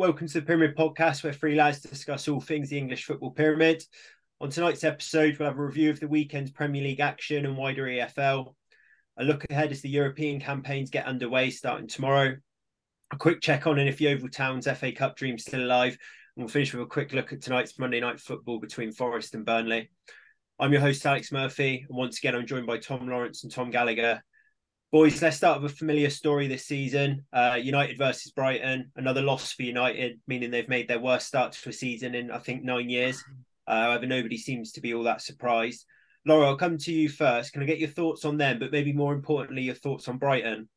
Welcome to the Pyramid Podcast, where three lads discuss all things the English football pyramid. On tonight's episode, we'll have a review of the weekend's Premier League action and wider EFL. A look ahead as the European campaigns get underway starting tomorrow. A quick check on and if Yeovil Town's FA Cup dream's still alive. And we'll finish with a quick look at tonight's Monday night football between Forest and Burnley. I'm your host, Alex Murphy, and once again, I'm joined by Tom Lawrence and Tom Gallagher. Boys, let's start with a familiar story this season. Uh, United versus Brighton, another loss for United, meaning they've made their worst start to a season in, I think, nine years. Uh, however, nobody seems to be all that surprised. Laura, I'll come to you first. Can I get your thoughts on them, but maybe more importantly, your thoughts on Brighton?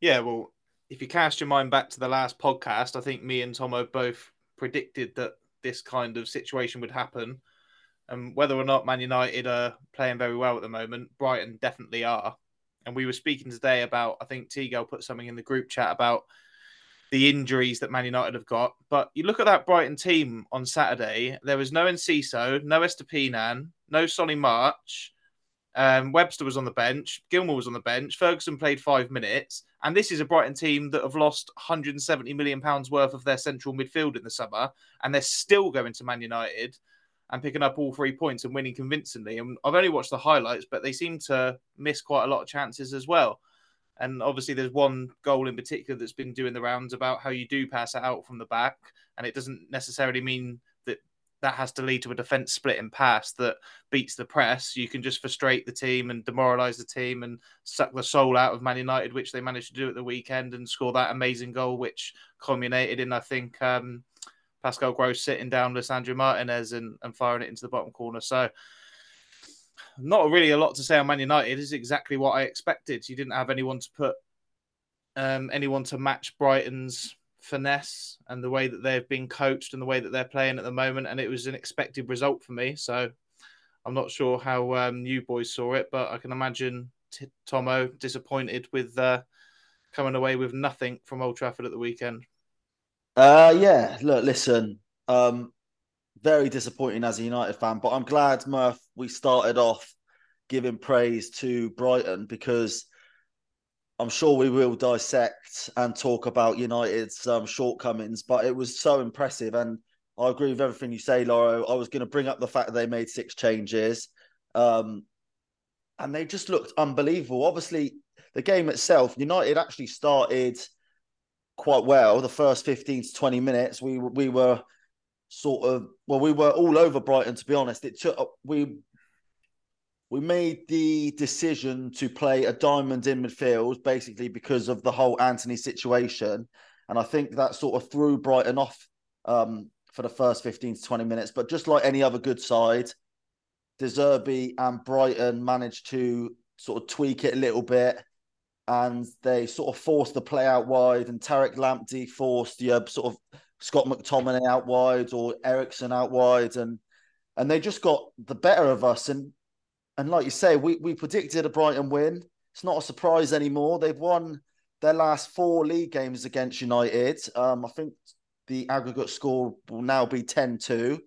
Yeah, well, if you cast your mind back to the last podcast, I think me and Tomo both predicted that this kind of situation would happen. And whether or not Man United are playing very well at the moment, Brighton definitely are. And we were speaking today about, I think Teagle put something in the group chat about the injuries that Man United have got. But you look at that Brighton team on Saturday, there was no Enciso, no Estupiñán, no Solly March. Um, Webster was on the bench. Gilmour was on the bench. Ferguson played five minutes. And this is a Brighton team that have lost 170 million pounds worth of their central midfield in the summer, and they're still going to Man United and picking up all three points and winning convincingly. And I've only watched the highlights, but they seem to miss quite a lot of chances as well. And obviously, there's one goal in particular that's been doing the rounds about how you do pass it out from the back, and it doesn't necessarily mean that that has to lead to a defense split and pass that beats the press. You can just frustrate the team and demoralize the team and suck the soul out of Man United, which they managed to do at the weekend and score that amazing goal, which culminated in, I think, um, Pascal Gross sitting down Lisandro Martinez and, and firing it into the bottom corner. So, not really a lot to say on Man United. Is exactly what I expected. You didn't have anyone to put um, anyone to match Brighton's finesse and the way that they've been coached and the way that they're playing at the moment, and it was an expected result for me. So, I'm not sure how um, you boys saw it, but I can imagine T- Tomo disappointed with uh, coming away with nothing from Old Trafford at the weekend. Uh, yeah. Look, listen. Um, very disappointing as a United fan, but I'm glad Murph we started off giving praise to Brighton because I'm sure we will dissect and talk about United's um, shortcomings, but it was so impressive. And I agree with everything you say, Laura. I was going to bring up the fact that they made six changes. Um, and they just looked unbelievable. Obviously, the game itself, United actually started quite well. The first 15 to 20 minutes, we we were sort of well, we were all over Brighton. To be honest, it took we we made the decision to play a diamond in midfield basically because of the whole Antony situation, and I think that sort of threw Brighton off um, for the first 15 to 20 minutes. But just like any other good side, De Zerbi and Brighton managed to sort of tweak it a little bit and they sort of forced the play out wide, and Tariq Lamptey forced the uh, sort of Scott McTominay out wide or Eriksen out wide, and and they just got the better of us. And and like you say, we we predicted a Brighton win. It's not a surprise anymore. They've won their last four league games against United. Um, I think the aggregate score will now be 10-2.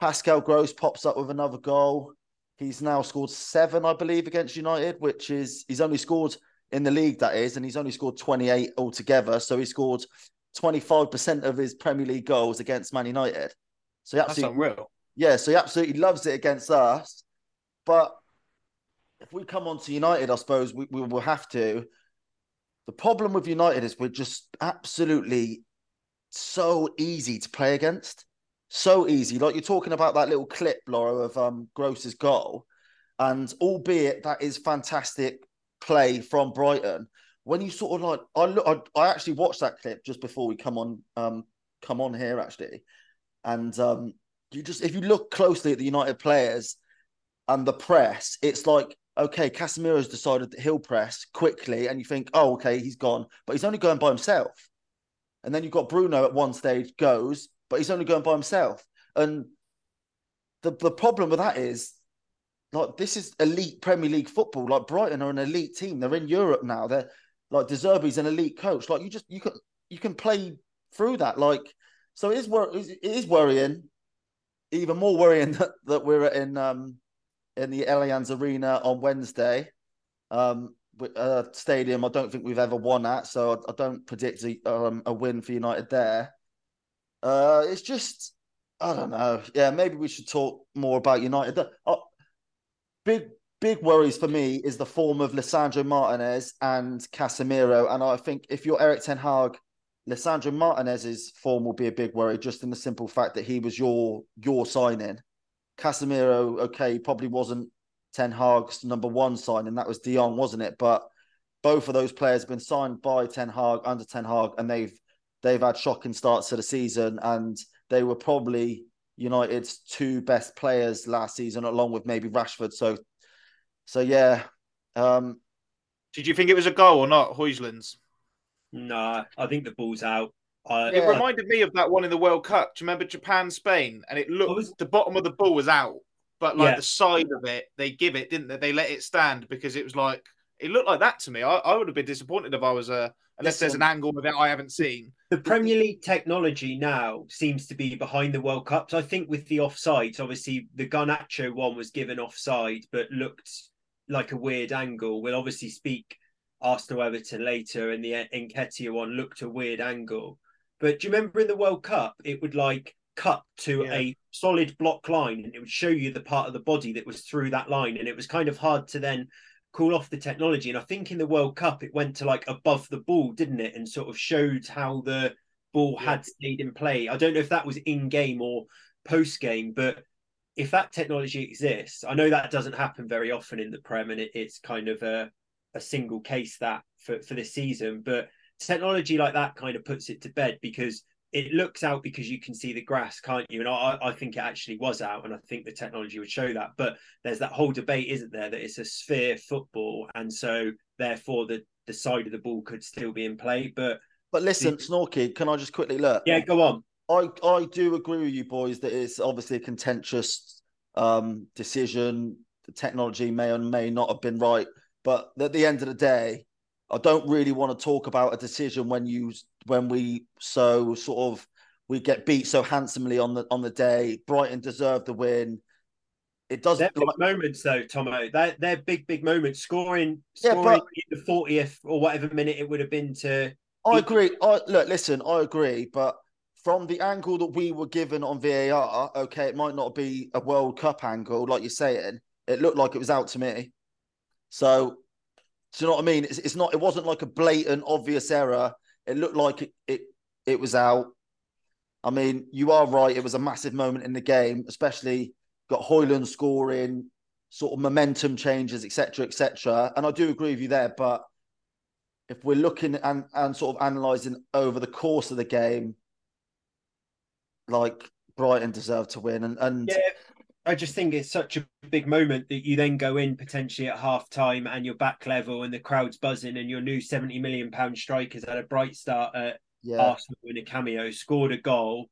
Pascal Gross pops up with another goal. He's now scored seven, I believe, against United, which is he's only scored in the league, that is, and he's only scored 28 altogether. So he scored 25% of his Premier League goals against Man United. So he absolutely. Yeah, so he absolutely loves it against us. But if we come on to United, I suppose we, we will have to. The problem with United is we're just absolutely so easy to play against. So easy. Like you're talking about that little clip, Laura, of um, Gross's goal. And albeit that is fantastic play from Brighton, when you sort of like, I look, I, I actually watched that clip just before we come on, um, come on here actually, and um, you just if you look closely at the United players and the press, it's like okay, Casemiro's decided that he'll press quickly, and you think, oh, okay, he's gone, but he's only going by himself. And then you've got Bruno at one stage goes, but he's only going by himself. And the the problem with that is like this is elite Premier League football. Like Brighton are an elite team. They're in Europe now. They're like De Zerbi's an elite coach. Like you just you can you can play through that. Like so, it is wor- it is worrying. Even more worrying that, that we're in um in the Allianz Arena on Wednesday. Um, uh, stadium. I don't think we've ever won at, so I, I don't predict a, um, a win for United there. Uh, it's just I don't know. Yeah, maybe we should talk more about United. Uh, big big worries for me is the form of Lisandro Martinez and Casemiro, and I think if you're Erik Ten Hag, Lisandro Martinez's form will be a big worry, just in the simple fact that he was your your signing. Casemiro, okay, probably wasn't Ten Hag's number one signing. That was De Jong, wasn't it? But both of those players have been signed by Ten Hag under Ten Hag, and they've they've had shocking starts to the season, and they were probably United's two best players last season, along with maybe Rashford. So, so yeah. Um, Did you think it was a goal or not, Højlund's? No, I think the ball's out. Uh, it reminded me of that one in the World Cup. Do you remember Japan Spain? And it looked was... the bottom of the ball was out, but like yeah. the side of it, they give it, didn't they? They let it stand because it was like it looked like that to me. I, I would have been disappointed if I was a uh, unless there's an angle that I haven't seen. The Premier League technology now seems to be behind the World Cups. I think with the offsides, obviously the Garnacho one was given offside, but looked like a weird angle. We'll obviously speak Arsenal Everton later, and the Nketiah one looked a weird angle. But do you remember in the World Cup, it would like cut to yeah. a solid block line and it would show you the part of the body that was through that line. And it was kind of hard to then call off the technology. And I think in the World Cup, it went to like above the ball, didn't it? And sort of showed how the ball yeah. had stayed in play. I don't know if that was in game or post game, but if that technology exists, I know that doesn't happen very often in the Prem and it, it's kind of a, a single case that for, for this season. But technology like that kind of puts it to bed because it looks out because you can see the grass, can't you? And I, I think it actually was out, and I think the technology would show that. But there's that whole debate, isn't there, that it's a sphere football, and so therefore the the side of the ball could still be in play. But but listen, the... Snorky, can I just quickly look? Yeah, go on. I I do agree with you, boys, that it's obviously a contentious um, decision. The technology may or may not have been right, but at the end of the day, I don't really want to talk about a decision when you when we so sort of we get beat so handsomely on the on the day. Brighton deserved the win. It does they're big moments though, Tomo. They're, they're big, big moments. Scoring, scoring yeah, but, in the fortieth or whatever minute it would have been to. I agree. I look, listen, I agree, but from the angle that we were given on VAR, okay, it might not be a World Cup angle, like you're saying. It looked like it was out to me. So do you know what I mean? It's, it's not. It wasn't like a blatant, obvious error. It looked like it, it. It was out. I mean, you are right. It was a massive moment in the game, especially got Højlund scoring, sort of momentum changes, etc., etc. And I do agree with you there. But if we're looking and and sort of analysing over the course of the game, like Brighton deserved to win, and and yeah, I just think it's such a big moment that you then go in potentially at half time and you're back level and the crowd's buzzing and your new 70 million pound strikers had a bright start at yeah. Arsenal in a cameo, scored a goal.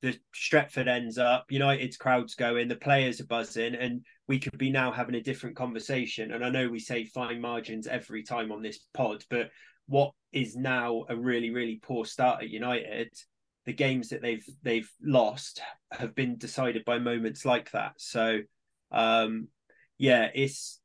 The Stretford ends up, United's crowd's going, the players are buzzing, and we could be now having a different conversation. And I know we say fine margins every time on this pod, but what is now a really, really poor start at United the games that they've they've lost have been decided by moments like that. So, um, yeah, it's.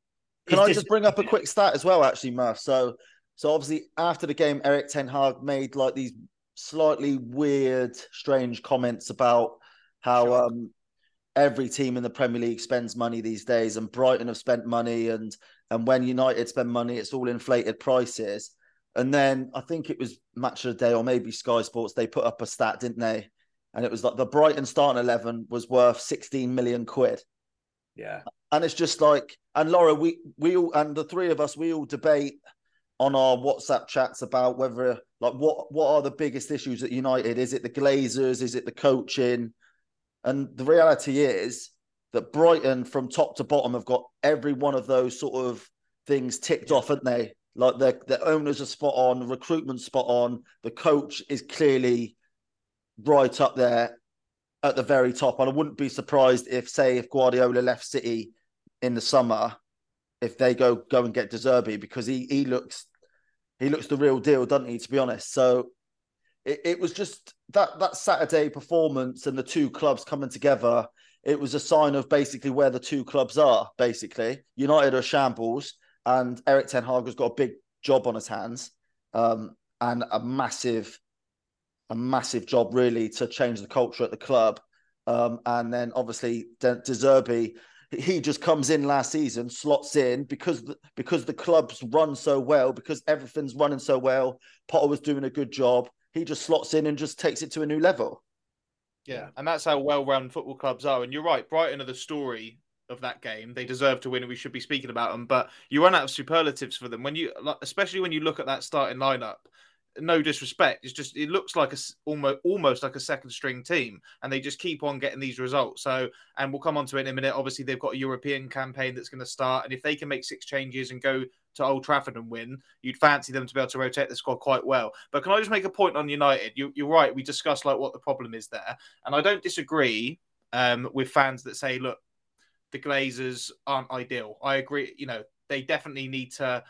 Can I just bring up a quick stat as well, actually, Murph? So, so obviously after the game, Erik Ten Hag made like these slightly weird, strange comments about how sure. um, every team in the Premier League spends money these days, and Brighton have spent money, and and when United spend money, it's all inflated prices. And then I think it was Match of the Day or maybe Sky Sports, they put up a stat, didn't they? And it was like the Brighton starting 11 was worth 16 million quid. Yeah. And it's just like, and Laura, we, we all, and the three of us, we all debate on our WhatsApp chats about whether, like, what, what are the biggest issues at United? Is it the Glazers? Is it the coaching? And the reality is that Brighton, from top to bottom, have got every one of those sort of things ticked off, haven't they? Like the the owners are spot on, recruitment spot on. The coach is clearly right up there at the very top. And I wouldn't be surprised if, say, if Guardiola left City in the summer, if they go go and get De Zerbi because he he looks he looks the real deal, doesn't he? To be honest, so it, it was just that that Saturday performance and the two clubs coming together. It was a sign of basically where the two clubs are. Basically, United are shambles and Erik Ten Hag has got a big job on his hands um, and a massive, a massive job really to change the culture at the club. Um, and then obviously De, De Zerbi, he just comes in last season, slots in because the, because the club's run so well, because everything's running so well. Potter was doing a good job. He just slots in and just takes it to a new level. Yeah, and that's how well-run football clubs are. And you're right, Brighton are the story of that game. They deserve to win, and we should be speaking about them. But you run out of superlatives for them when you, especially when you look at that starting lineup no disrespect, it's just it looks like a almost almost like a second string team, and they just keep on getting these results. So, and we'll come on to it in a minute. Obviously, they've got a European campaign that's going to start, and if they can make six changes and go to Old Trafford and win, you'd fancy them to be able to rotate the squad quite well. But can I just make a point on United? You, are right. We discussed like what the problem is there, and I don't disagree um, with fans that say, look, the Glazers aren't ideal. I agree. You know, they definitely need to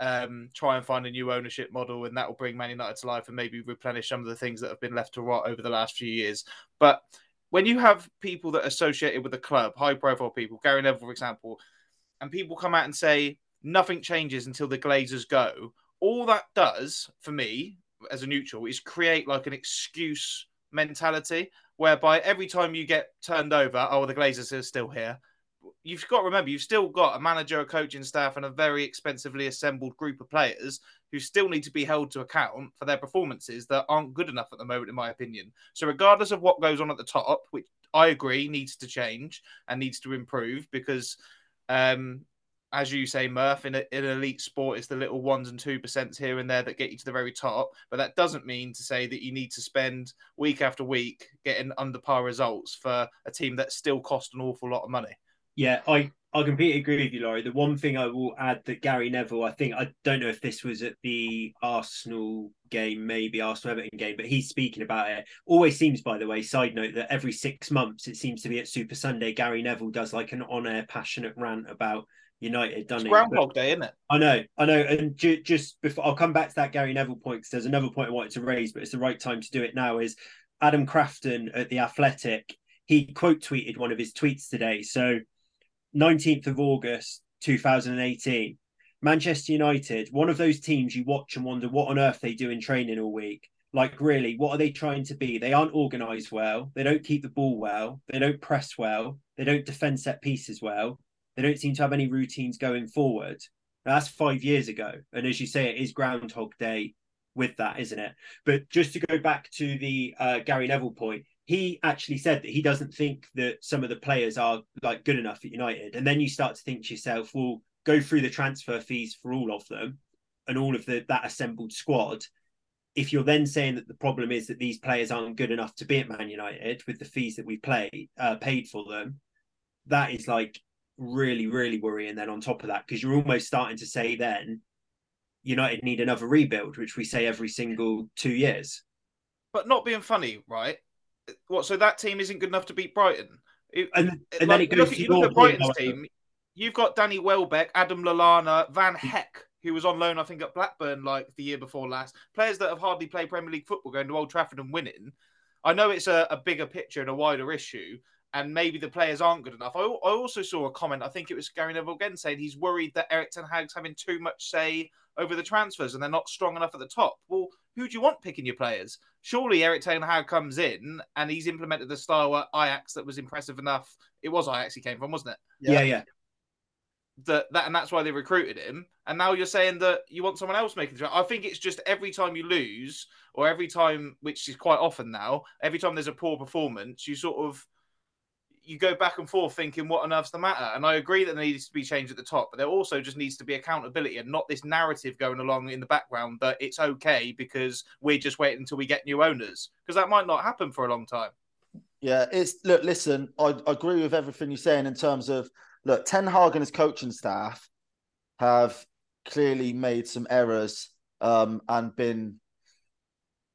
um, try and find a new ownership model, and that will bring Man United to life and maybe replenish some of the things that have been left to rot over the last few years. But when you have people that are associated with the club, high profile people, Gary Neville, for example, and people come out and say nothing changes until the Glazers go, all that does for me as a neutral is create like an excuse mentality whereby every time you get turned over, oh, the Glazers are still here you've got to remember you've still got a manager, a coaching staff, and a very expensively assembled group of players who still need to be held to account for their performances that aren't good enough at the moment, in my opinion. So, regardless of what goes on at the top, which I agree needs to change and needs to improve, because um, as you say, Murph, in, a, in elite sport, it's the little ones and two percents here and there that get you to the very top. But that doesn't mean to say that you need to spend week after week getting under par results for a team that still cost an awful lot of money. Yeah, I I completely agree with you, Laurie. The one thing I will add that Gary Neville, I think I don't know if this was at the Arsenal game, maybe Arsenal Everton game, but he's speaking about it. Always seems, by the way, side note that every six months it seems to be at Super Sunday, Gary Neville does like an on-air passionate rant about United, done it's Groundhog Day, isn't it? I know, I know. And ju- just before I'll come back to that Gary Neville point because there's another point I wanted to raise, but it's the right time to do it now. Is Adam Crafton at the Athletic? He quote tweeted one of his tweets today. So 19th of August 2018. Manchester United, one of those teams you watch and wonder what on earth they do in training all week. Like, really, what are they trying to be? They aren't organised well. They don't keep the ball well. They don't press well. They don't defend set pieces well. They don't seem to have any routines going forward. Now, that's five years ago. And as you say, it is Groundhog Day with that, isn't it? But just to go back to the uh, Gary Neville point, he actually said that he doesn't think that some of the players are like good enough at United. And then you start to think to yourself, well, go through the transfer fees for all of them and all of the that assembled squad. If you're then saying that the problem is that these players aren't good enough to be at Man United with the fees that we play uh, paid for them, that is like really, really worrying. Then on top of that, because you're almost starting to say then United need another rebuild, which we say every single two years. But not being funny, right? What? So that team isn't good enough to beat Brighton. It, and, and like, then it goes look, you look at Brighton's team. You've got Danny Welbeck, Adam Lallana, Van mm. Heck, who was on loan, I think, at Blackburn like the year before last. Players that have hardly played Premier League football going to Old Trafford and winning. I know it's a, a bigger picture and a wider issue, and maybe the players aren't good enough. I, I, also saw a comment, I think it was Gary Neville again, saying he's worried that Erik Ten Hag's having too much say over the transfers and they're not strong enough at the top. Well, who do you want picking your players? Surely Erik Ten Hag comes in and he's implemented the style at Ajax that was impressive enough. It was Ajax he came from, wasn't it? Yeah, yeah. yeah. That, that and that's why they recruited him. And now you're saying that you want someone else making the I think it's just every time you lose, or every time, which is quite often now, every time there's a poor performance, you sort of you go back and forth thinking what on earth's the matter and i agree that there needs to be change at the top but there also just needs to be accountability and not this narrative going along in the background that it's okay because we're just waiting until we get new owners because that might not happen for a long time yeah it's look listen I, I agree with everything you're saying in terms of look ten hag and his coaching staff have clearly made some errors um, and been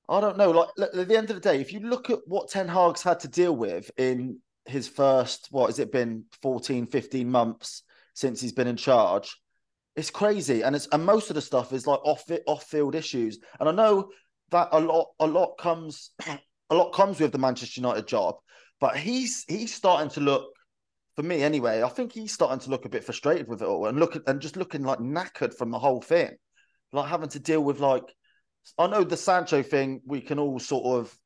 I don't know. Like at the end of the day, if you look at what Ten Hag's had to deal with in his first, what has it been, 14, 15 months since he's been in charge. It's crazy. And it's and most of the stuff is like off it off field issues. And I know that a lot a lot comes a lot comes with the Manchester United job, but he's he's starting to look for me anyway, I think he's starting to look a bit frustrated with it all and look and just looking like knackered from the whole thing, like having to deal with like. I know the Sancho thing. We can all sort of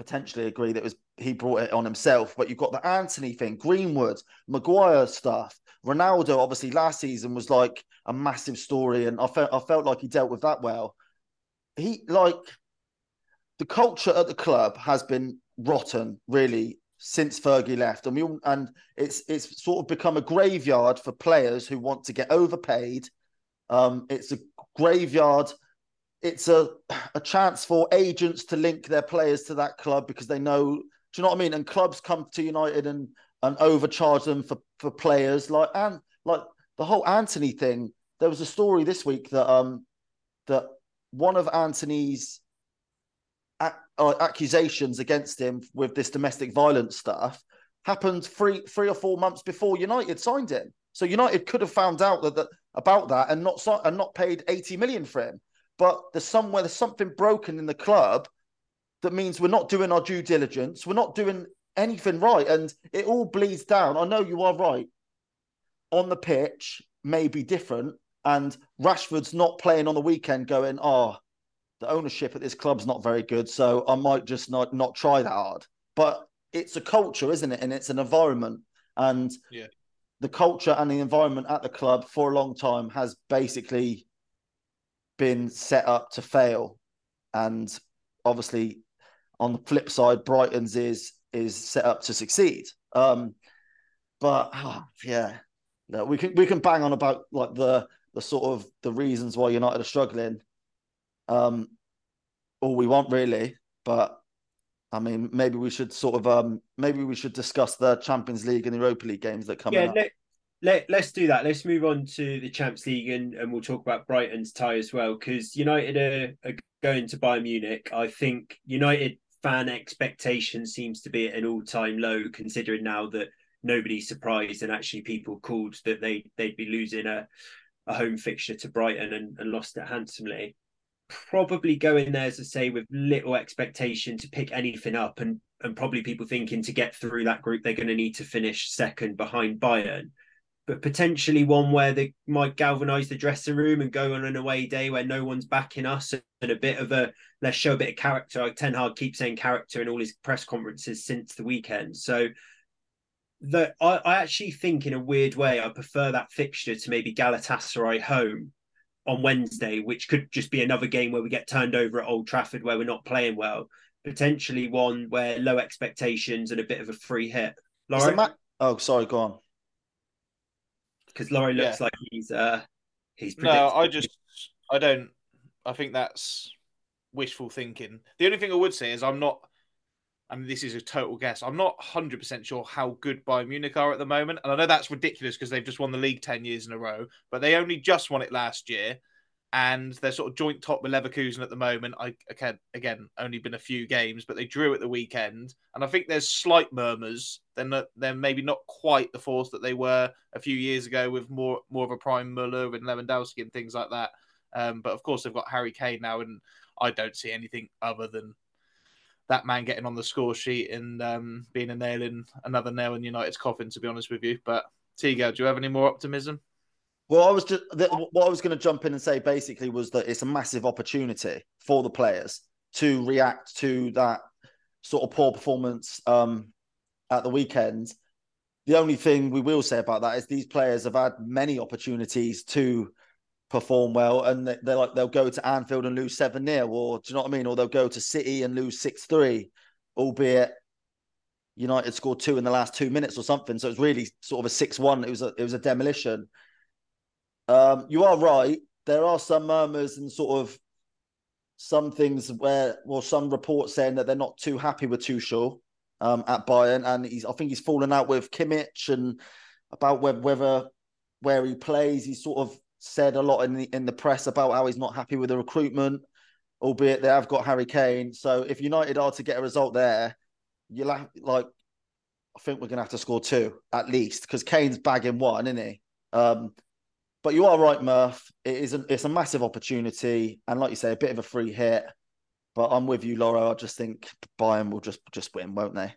potentially agree that was he brought it on himself, but you've got the Antony thing, Greenwood, Maguire stuff, Ronaldo. Obviously, last season was like a massive story, and I felt I felt like he dealt with that well. He like the culture at the club has been rotten, really, since Fergie left, and we and it's it's sort of become a graveyard for players who want to get overpaid. Um, it's a graveyard. It's a a chance for agents to link their players to that club because they know. Do you know what I mean? And clubs come to United and and overcharge them for for players like and like the whole Antony thing. There was a story this week that um that one of Antony's uh, accusations against him with this domestic violence stuff happened three three or four months before United signed him. So United could have found out that, that about that and not and not paid eighty million for him. But there's somewhere there's something broken in the club that means we're not doing our due diligence. We're not doing anything right, and it all bleeds down. I know you are right. On the pitch, may be different, and Rashford's not playing on the weekend, going, "Oh, the ownership at this club's not very good, so I might just not not try that hard. But it's a culture, isn't it? And it's an environment. And yeah. the culture and the environment at the club for a long time has basically been set up to fail. And obviously, on the flip side, Brighton's is is set up to succeed. Um, but oh, yeah, no, we can we can bang on about like the the sort of the reasons why United are struggling um, all we want really. But I mean, maybe we should sort of um, maybe we should discuss the Champions League and Europa League games that come. Yeah, let, let let's do that. Let's move on to the Champions League and, and we'll talk about Brighton's tie as well because United are, are going to Bayern Munich. I think United fan expectation seems to be at an all time low, considering now that nobody's surprised and actually people called that they they'd be losing a a home fixture to Brighton and, and lost it handsomely probably going there, as I say, with little expectation to pick anything up, and and probably people thinking to get through that group, they're going to need to finish second behind Bayern. But potentially one where they might galvanise the dressing room and go on an away day where no one's backing us and a bit of a let's show a bit of character. Like Ten Hag keeps saying character in all his press conferences since the weekend. So that I, I actually think in a weird way I prefer that fixture to maybe Galatasaray home on Wednesday, which could just be another game where we get turned over at Old Trafford where we're not playing well. Potentially one where low expectations and a bit of a free hit. Ma- oh, sorry, go on. Because Laurie looks yeah. like he's uh he's No, I just I don't I think that's wishful thinking. The only thing I would say is I'm not I mean, this is a total guess. I'm not 100% sure how good Bayern Munich are at the moment. And I know that's ridiculous because they've just won the league 10 years in a row, but they only just won it last year. And they're sort of joint top with Leverkusen at the moment. I again, again, only been a few games, but they drew at the weekend. And I think there's slight murmurs. They're, they're maybe not quite the force that they were a few years ago with more more of a prime Muller and Lewandowski and things like that. Um, but of course, they've got Harry Kane now, and I don't see anything other than that man getting on the score sheet and um, being a nail in another nail in United's coffin. To be honest with you, but Tigo, do you have any more optimism? Well, I was just what I was going to jump in and say basically was that it's a massive opportunity for the players to react to that sort of poor performance um, at the weekend. The only thing we will say about that is these players have had many opportunities to perform well, and they're like they'll go to Anfield and lose seven 0 or do you know what I mean? Or they'll go to City and lose six three, albeit United scored two in the last two minutes or something. So it's really sort of a six one. It was a it was a demolition. Um, you are right. There are some murmurs and sort of some things where, well, some reports saying that they're not too happy with Tuchel um, at Bayern, and he's I think he's fallen out with Kimmich and about whether, whether where he plays. He's sort of said a lot in the in the press about how he's not happy with the recruitment, albeit they have got Harry Kane. So if United are to get a result there, have like I think we're gonna have to score two at least because Kane's bagging one, isn't he? Um, but you are right, Murph. It is a, it's a massive opportunity, and like you say, a bit of a free hit. But I'm with you, Laura. I just think Bayern will just just win, won't they?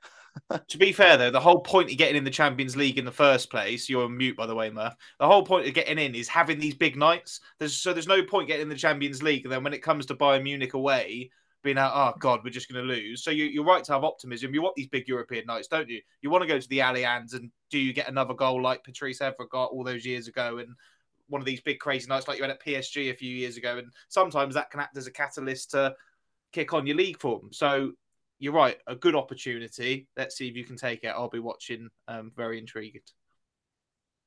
to be fair, though, the whole point of getting in the Champions League in the first place, you're on mute, by the way, Murph. The whole point of getting in is having these big nights. There's, so there's no point getting in the Champions League. And then when it comes to Bayern Munich away, being out, oh, God, we're just going to lose. So you, are right to have optimism. You want these big European nights, don't you? You want to go to the Allianz and do you get another goal like Patrice Evra got all those years ago and one of these big crazy nights like you had at PSG a few years ago? And sometimes that can act as a catalyst to kick on your league form. So you're right, a good opportunity. Let's see if you can take it. I'll be watching. Um, very intrigued.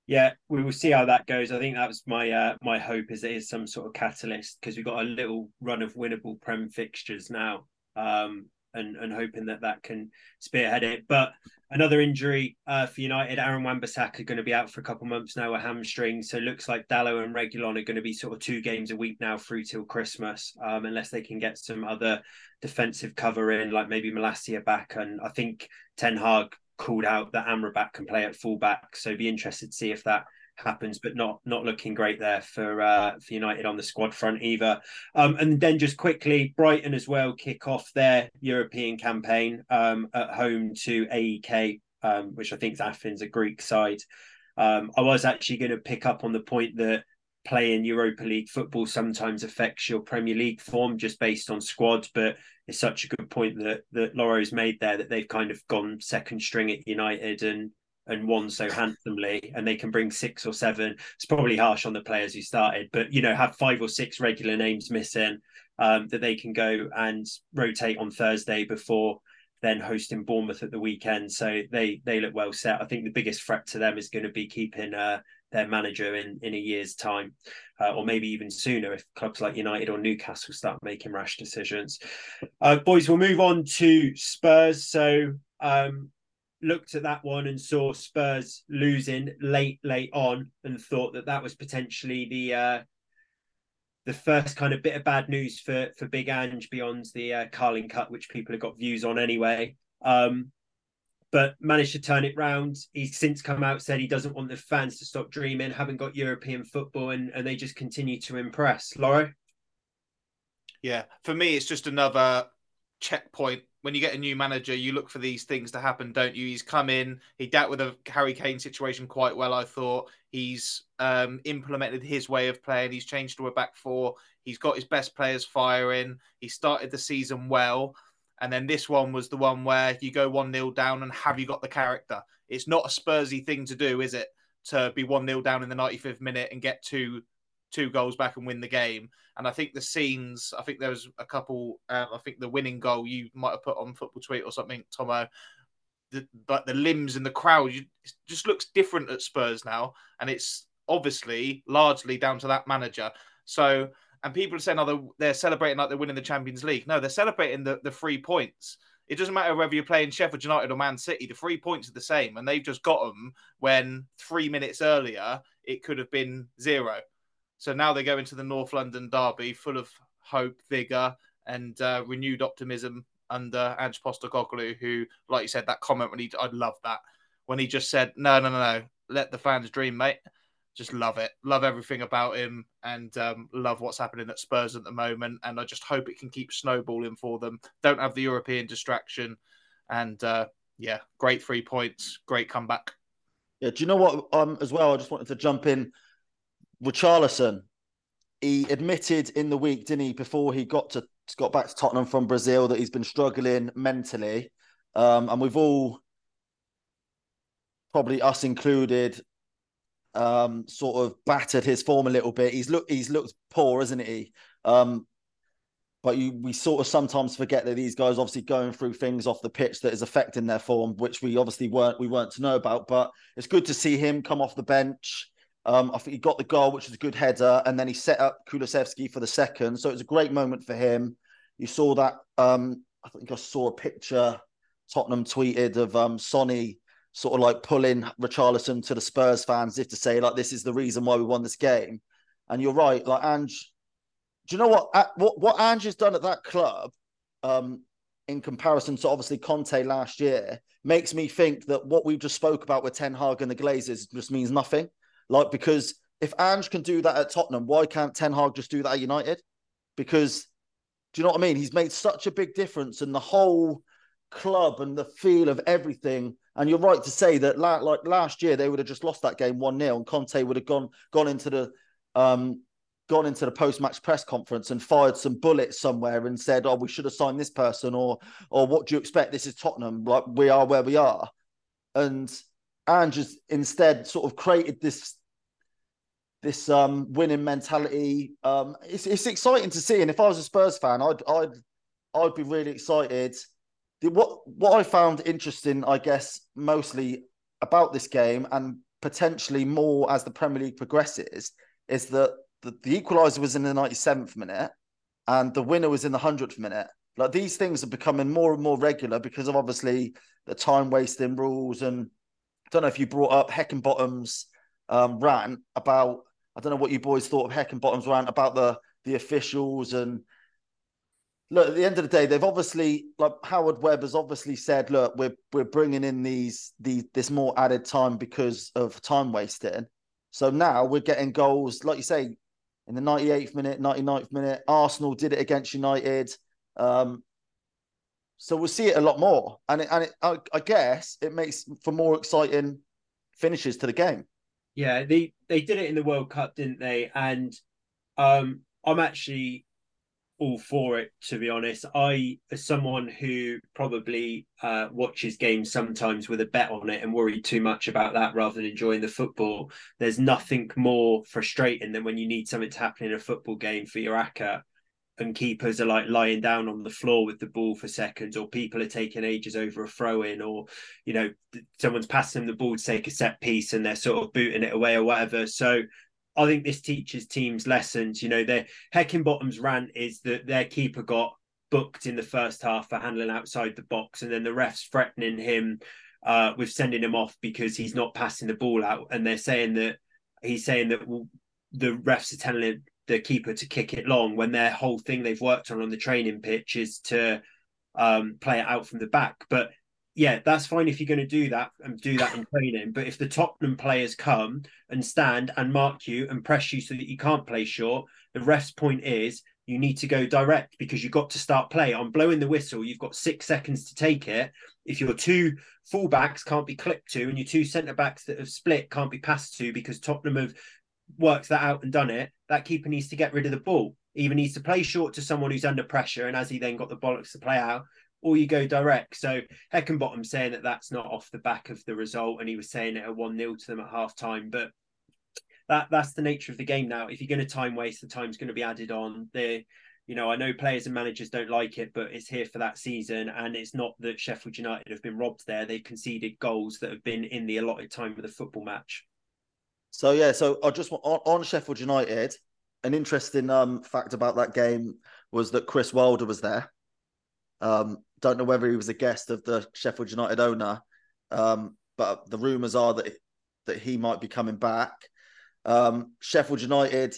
Yeah, we will see how that goes. I think that was my uh, my hope is it is some sort of catalyst because we've got a little run of winnable prem fixtures now. Um, and, and hoping that that can spearhead it. But another injury uh, for United, Aaron Wan-Bissaka going to be out for a couple months now, a hamstring. So it looks like Dalot and Reguilon are going to be sort of two games a week now through till Christmas, um, unless they can get some other defensive cover in, like maybe Malacia back. And I think Ten Hag called out that Amrabat can play at fullback. So be interested to see if that happens, but not not looking great there for uh, for United on the squad front either. Um, and then just quickly, Brighton as well kick off their European campaign um, at home to AEK, um, which I think is Athens, a Greek side. Um, I was actually going to pick up on the point that playing Europa League football sometimes affects your Premier League form just based on squad, but it's such a good point that that Lawro's made there that they've kind of gone second string at United and and won so handsomely and they can bring six or seven. It's probably harsh on the players who started but you know have five or six regular names missing um, that they can go and rotate on thursday before then hosting bournemouth at the weekend. So they they look well set. I think the biggest threat to them is going to be keeping uh, their manager in in a year's time uh, or maybe even sooner if clubs like united or newcastle start making rash decisions. Uh, boys we'll move on to spurs. So um, looked at that one and saw Spurs losing late, late on, and thought that that was potentially the uh, the first kind of bit of bad news for for Big Ange beyond the uh, Carling Cup, which people have got views on anyway. Um, but managed to turn it round. He's since come out said he doesn't want the fans to stop dreaming. Haven't got European football, and and they just continue to impress. Laura. Yeah, for me, it's just another checkpoint when you get a new manager, you look for these things to happen, don't you? He's come in, he dealt with a Harry Kane situation quite well, I thought. He's um, implemented his way of playing. He's changed to a back four. He's got his best players firing. He started the season well. And then this one was the one where you go 1 0 down and have you got the character? It's not a Spursy thing to do, is it? To be 1 0 down in the 95th minute and get two two goals back and win the game. And I think the scenes, I think there was a couple. Uh, I think the winning goal you might have put on football tweet or something, Tomo. The, but the limbs in the crowd you, just looks different at Spurs now, and it's obviously largely down to that manager. So, and people are saying, "Oh, they're, they're celebrating like they're winning the Champions League." No, they're celebrating the the three points. It doesn't matter whether you're playing Sheffield United or Man City. The three points are the same, and they've just got them when three minutes earlier it could have been zero. So now they go into the North London derby full of hope, vigour, and uh, renewed optimism under Ange Postecoglou, who, like you said, that comment when he, I'd love that when he just said, "No, no, no, no, let the fans dream, mate." Just love it, love everything about him, and um, love what's happening at Spurs at the moment. And I just hope it can keep snowballing for them. Don't have the European distraction, and uh, yeah, great three points, great comeback. Yeah, do you know what? Um, as well, I just wanted to jump in Richarlison, he admitted in the week, didn't he, before he got to got back to Tottenham from Brazil, that he's been struggling mentally, um, and we've all, probably us included, um, sort of battered his form a little bit. He's looked he's looked poor, isn't he? Um, but you, we sort of sometimes forget that these guys obviously going through things off the pitch that is affecting their form, which we obviously weren't we weren't to know about. But it's good to see him come off the bench. Um, I think he got the goal, which was a good header, and then he set up Kulusevski for the second. So it was a great moment for him. You saw that. Um, I think I saw a picture Tottenham tweeted of um, Sonny sort of like pulling Richarlison to the Spurs fans, if to say like this is the reason why we won this game. And you're right, like Ange. Do you know what what what Ange has done at that club? Um, in comparison to obviously Conte last year, makes me think that what we just spoke about with Ten Hag and the Glazers just means nothing. Like, because if Ange can do that at Tottenham, why can't Ten Hag just do that at United? Because do you know what I mean? He's made such a big difference, in the whole club and the feel of everything. And you're right to say that, like like last year, they would have just lost that game one 0 and Conte would have gone gone into the um, gone into the post match press conference and fired some bullets somewhere and said, "Oh, we should have signed this person," or "Or what do you expect? This is Tottenham. Like we are where we are," and and just instead sort of created this this um, winning mentality. Um, it's it's exciting to see, and if I was a Spurs fan, I'd I'd I'd be really excited. The, what what I found interesting, I guess, mostly about this game and potentially more as the Premier League progresses, is that the, the equaliser was in the 97th minute and the winner was in the 100th minute. Like these things are becoming more and more regular because of obviously the time wasting rules. And don't know if you brought up Heckingbottom's um, rant about, I don't know what you boys thought of Heckingbottom's rant about the, the officials and look at the end of the day they've obviously like howard webb has obviously said look we're we're bringing in these these this more added time because of time wasting so now we're getting goals like you say in the 98th minute, 99th minute. Arsenal did it against United. Um, so we'll see it a lot more. And it, and it, I, I, guess it makes for more exciting finishes to the game. Yeah, they, they did it in the World Cup, didn't they? And um, I'm actually all for it to be honest i as someone who probably uh, watches games sometimes with a bet on it and worry too much about that rather than enjoying the football there's nothing more frustrating than when you need something to happen in a football game for your acca and keepers are like lying down on the floor with the ball for seconds or people are taking ages over a throw in or you know someone's passing them the ball to take a set piece and they're sort of booting it away or whatever so I think this teaches teams lessons. You know, their Heckingbottom's rant is that their keeper got booked in the first half for handling outside the box, and then the refs threatening him uh, with sending him off because he's not passing the ball out, and they're saying that he's saying that the refs are telling the keeper to kick it long when their whole thing they've worked on on the training pitch is to um, play it out from the back. But yeah, that's fine if you're going to do that and do that in training. But if the Tottenham players come and stand and mark you and press you so that you can't play short, the ref's point is you need to go direct because you've got to start play. On blowing the whistle, you've got six seconds to take it. If your two fullbacks can't be clipped to and your two centre backs that have split can't be passed to because Tottenham have worked that out and done it, that keeper needs to get rid of the ball. Either needs to play short to someone who's under pressure, and as he then got the bollocks to play out, or you go direct. So Heckingbottom saying that that's not off the back of the result, and he was saying it at one 0 to them at half time. But that that's the nature of the game now. If you're going to time waste, the time's going to be added on. The you know, I know players and managers don't like it, but it's here for that season. And it's not that Sheffield United have been robbed there. They've conceded goals that have been in the allotted time of the football match. So, yeah, so I just want on, on Sheffield United, an interesting um, fact about that game was that Chris Wilder was there. Um, don't know whether he was a guest of the Sheffield United owner, um, but the rumours are that that he might be coming back. Um, Sheffield United,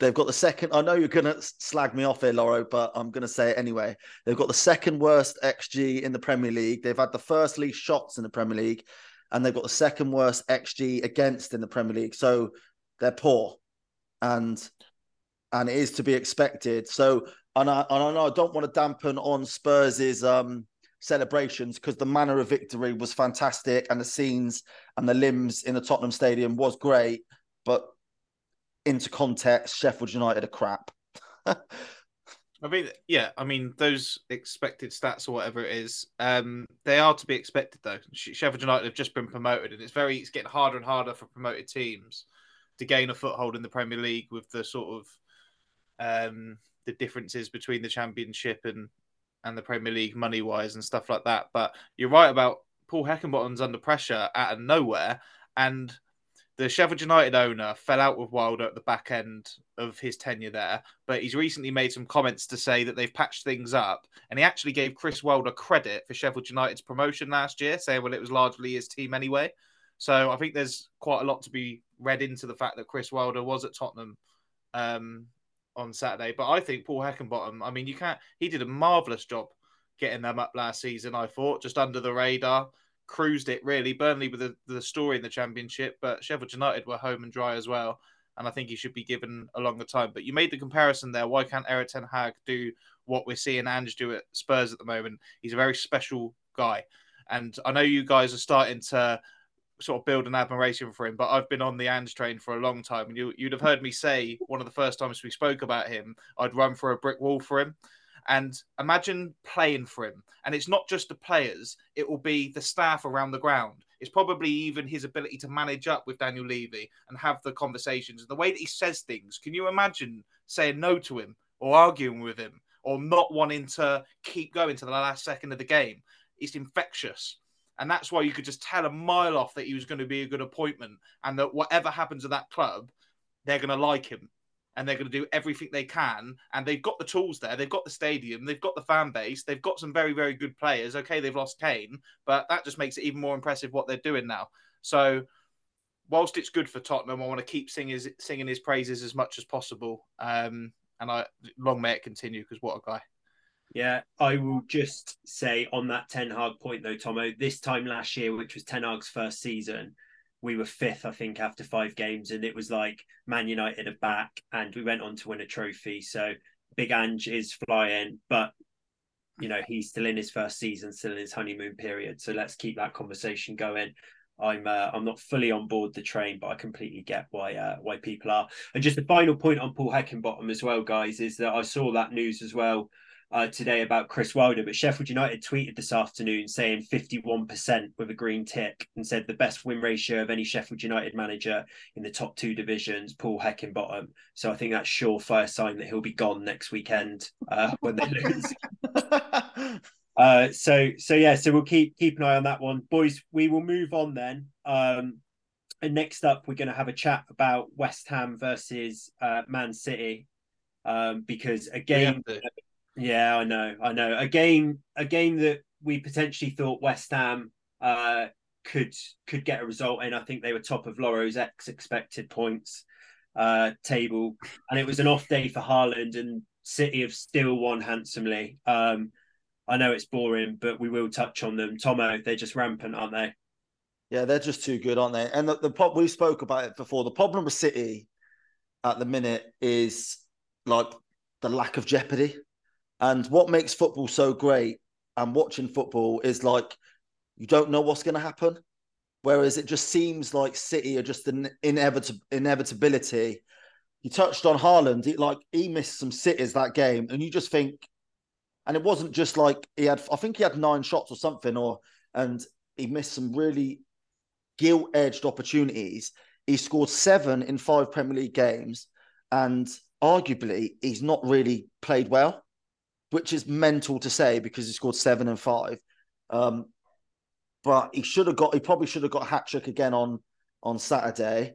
they've got the second. I know you're going to slag me off here, Loro, but I'm going to say it anyway. They've got the second worst XG in the Premier League. They've had the first least shots in the Premier League, and they've got the second worst XG against in the Premier League. So they're poor, and and it is to be expected. So and I, and I don't want to dampen on Spurs' um, celebrations because the manner of victory was fantastic and the scenes and the limbs in the Tottenham Stadium was great. But into context, Sheffield United are crap. I mean, yeah, I mean those expected stats or whatever it is, um, they are to be expected though. Sheffield United have just been promoted, and it's very it's getting harder and harder for promoted teams to gain a foothold in the Premier League with the sort of um, the differences between the Championship and and the Premier League money wise and stuff like that. But you're right about Paul Heckingbottom's under pressure out of nowhere, and the Sheffield United owner fell out with Wilder at the back end of his tenure there. But he's recently made some comments to say that they've patched things up, and he actually gave Chris Wilder credit for Sheffield United's promotion last year, saying, "Well, it was largely his team anyway." So I think there's quite a lot to be read into the fact that Chris Wilder was at Tottenham um, on Saturday. But I think Paul Heckingbottom, I mean, you can't, he did a marvellous job getting them up last season, I thought, just under the radar. Cruised it really. Burnley with the, the story in the championship, but Sheffield United were home and dry as well. and I think he should be given a longer time. But you made the comparison there. Why can't Erik Ten Hag do what we're seeing Ange do at Spurs at the moment? He's a very special guy, and I know you guys are starting to sort of build an admiration for him. But I've been on the Ange train for a long time, and you, you'd have heard me say one of the first times we spoke about him, I'd run for a brick wall for him. And imagine playing for him. And it's not just the players, it will be the staff around the ground. It's probably even his ability to manage up with Daniel Levy and have the conversations. The way that he says things. Can you imagine saying no to him or arguing with him or not wanting to keep going to the last second of the game? It's infectious. And that's why you could just tell a mile off that he was going to be a good appointment and that whatever happens at that club, they're going to like him and they're going to do everything they can. And they've got the tools there. They've got the stadium. They've got the fan base. They've got some very, very good players. Okay, they've lost Kane, but that just makes it even more impressive what they're doing now. So, whilst it's good for Tottenham, I want to keep singing his, singing his praises as much as possible. Um, and I long may it continue because what a guy. Yeah, I will just say on that Ten Hag point though, Tomo, this time last year, which was Ten Hag's first season, we were fifth, I think, after five games, and it was like Man United are back, and we went on to win a trophy. So Big Ange is flying, but you know he's still in his first season, still in his honeymoon period. So let's keep that conversation going. I'm uh, I'm not fully on board the train, but I completely get why uh, why people are. And just the final point on Paul Heckingbottom as well, guys, is that I saw that news as well uh, today about Chris Wilder, but Sheffield United tweeted this afternoon saying 51% with a green tick and said the best win ratio of any Sheffield United manager in the top two divisions, Paul Heckingbottom. So I think that's surefire sign that he'll be gone next weekend uh, when they lose. uh, so so yeah, so we'll keep keep an eye on that one, boys. We will move on then. Um, and next up, we're going to have a chat about West Ham versus uh, Man City um, because again, yeah, I know, I know. A game, a game that we potentially thought West Ham uh, could could get a result in. I think they were top of Loro's ex expected points uh, table, and it was an off day for Haaland, and City have still won handsomely. Um, I know it's boring, but we will touch on them. Tomo, they're just rampant, aren't they? Yeah, they're just too good, aren't they? And the, the we spoke about it before. The problem with City at the minute is like the lack of jeopardy. And what makes football so great and watching football is like you don't know what's going to happen. Whereas it just seems like City are just an inevitable inevitability. You touched on Haaland, he, like he missed some sitters that game, and you just think, and it wasn't just like he had. I think he had nine shots or something, or and he missed some really gilt edged opportunities. He scored seven in five Premier League games, and arguably he's not really played well which is mental to say because he scored seven and five. Um, but he should have got. He probably should have got a hat trick again on on Saturday.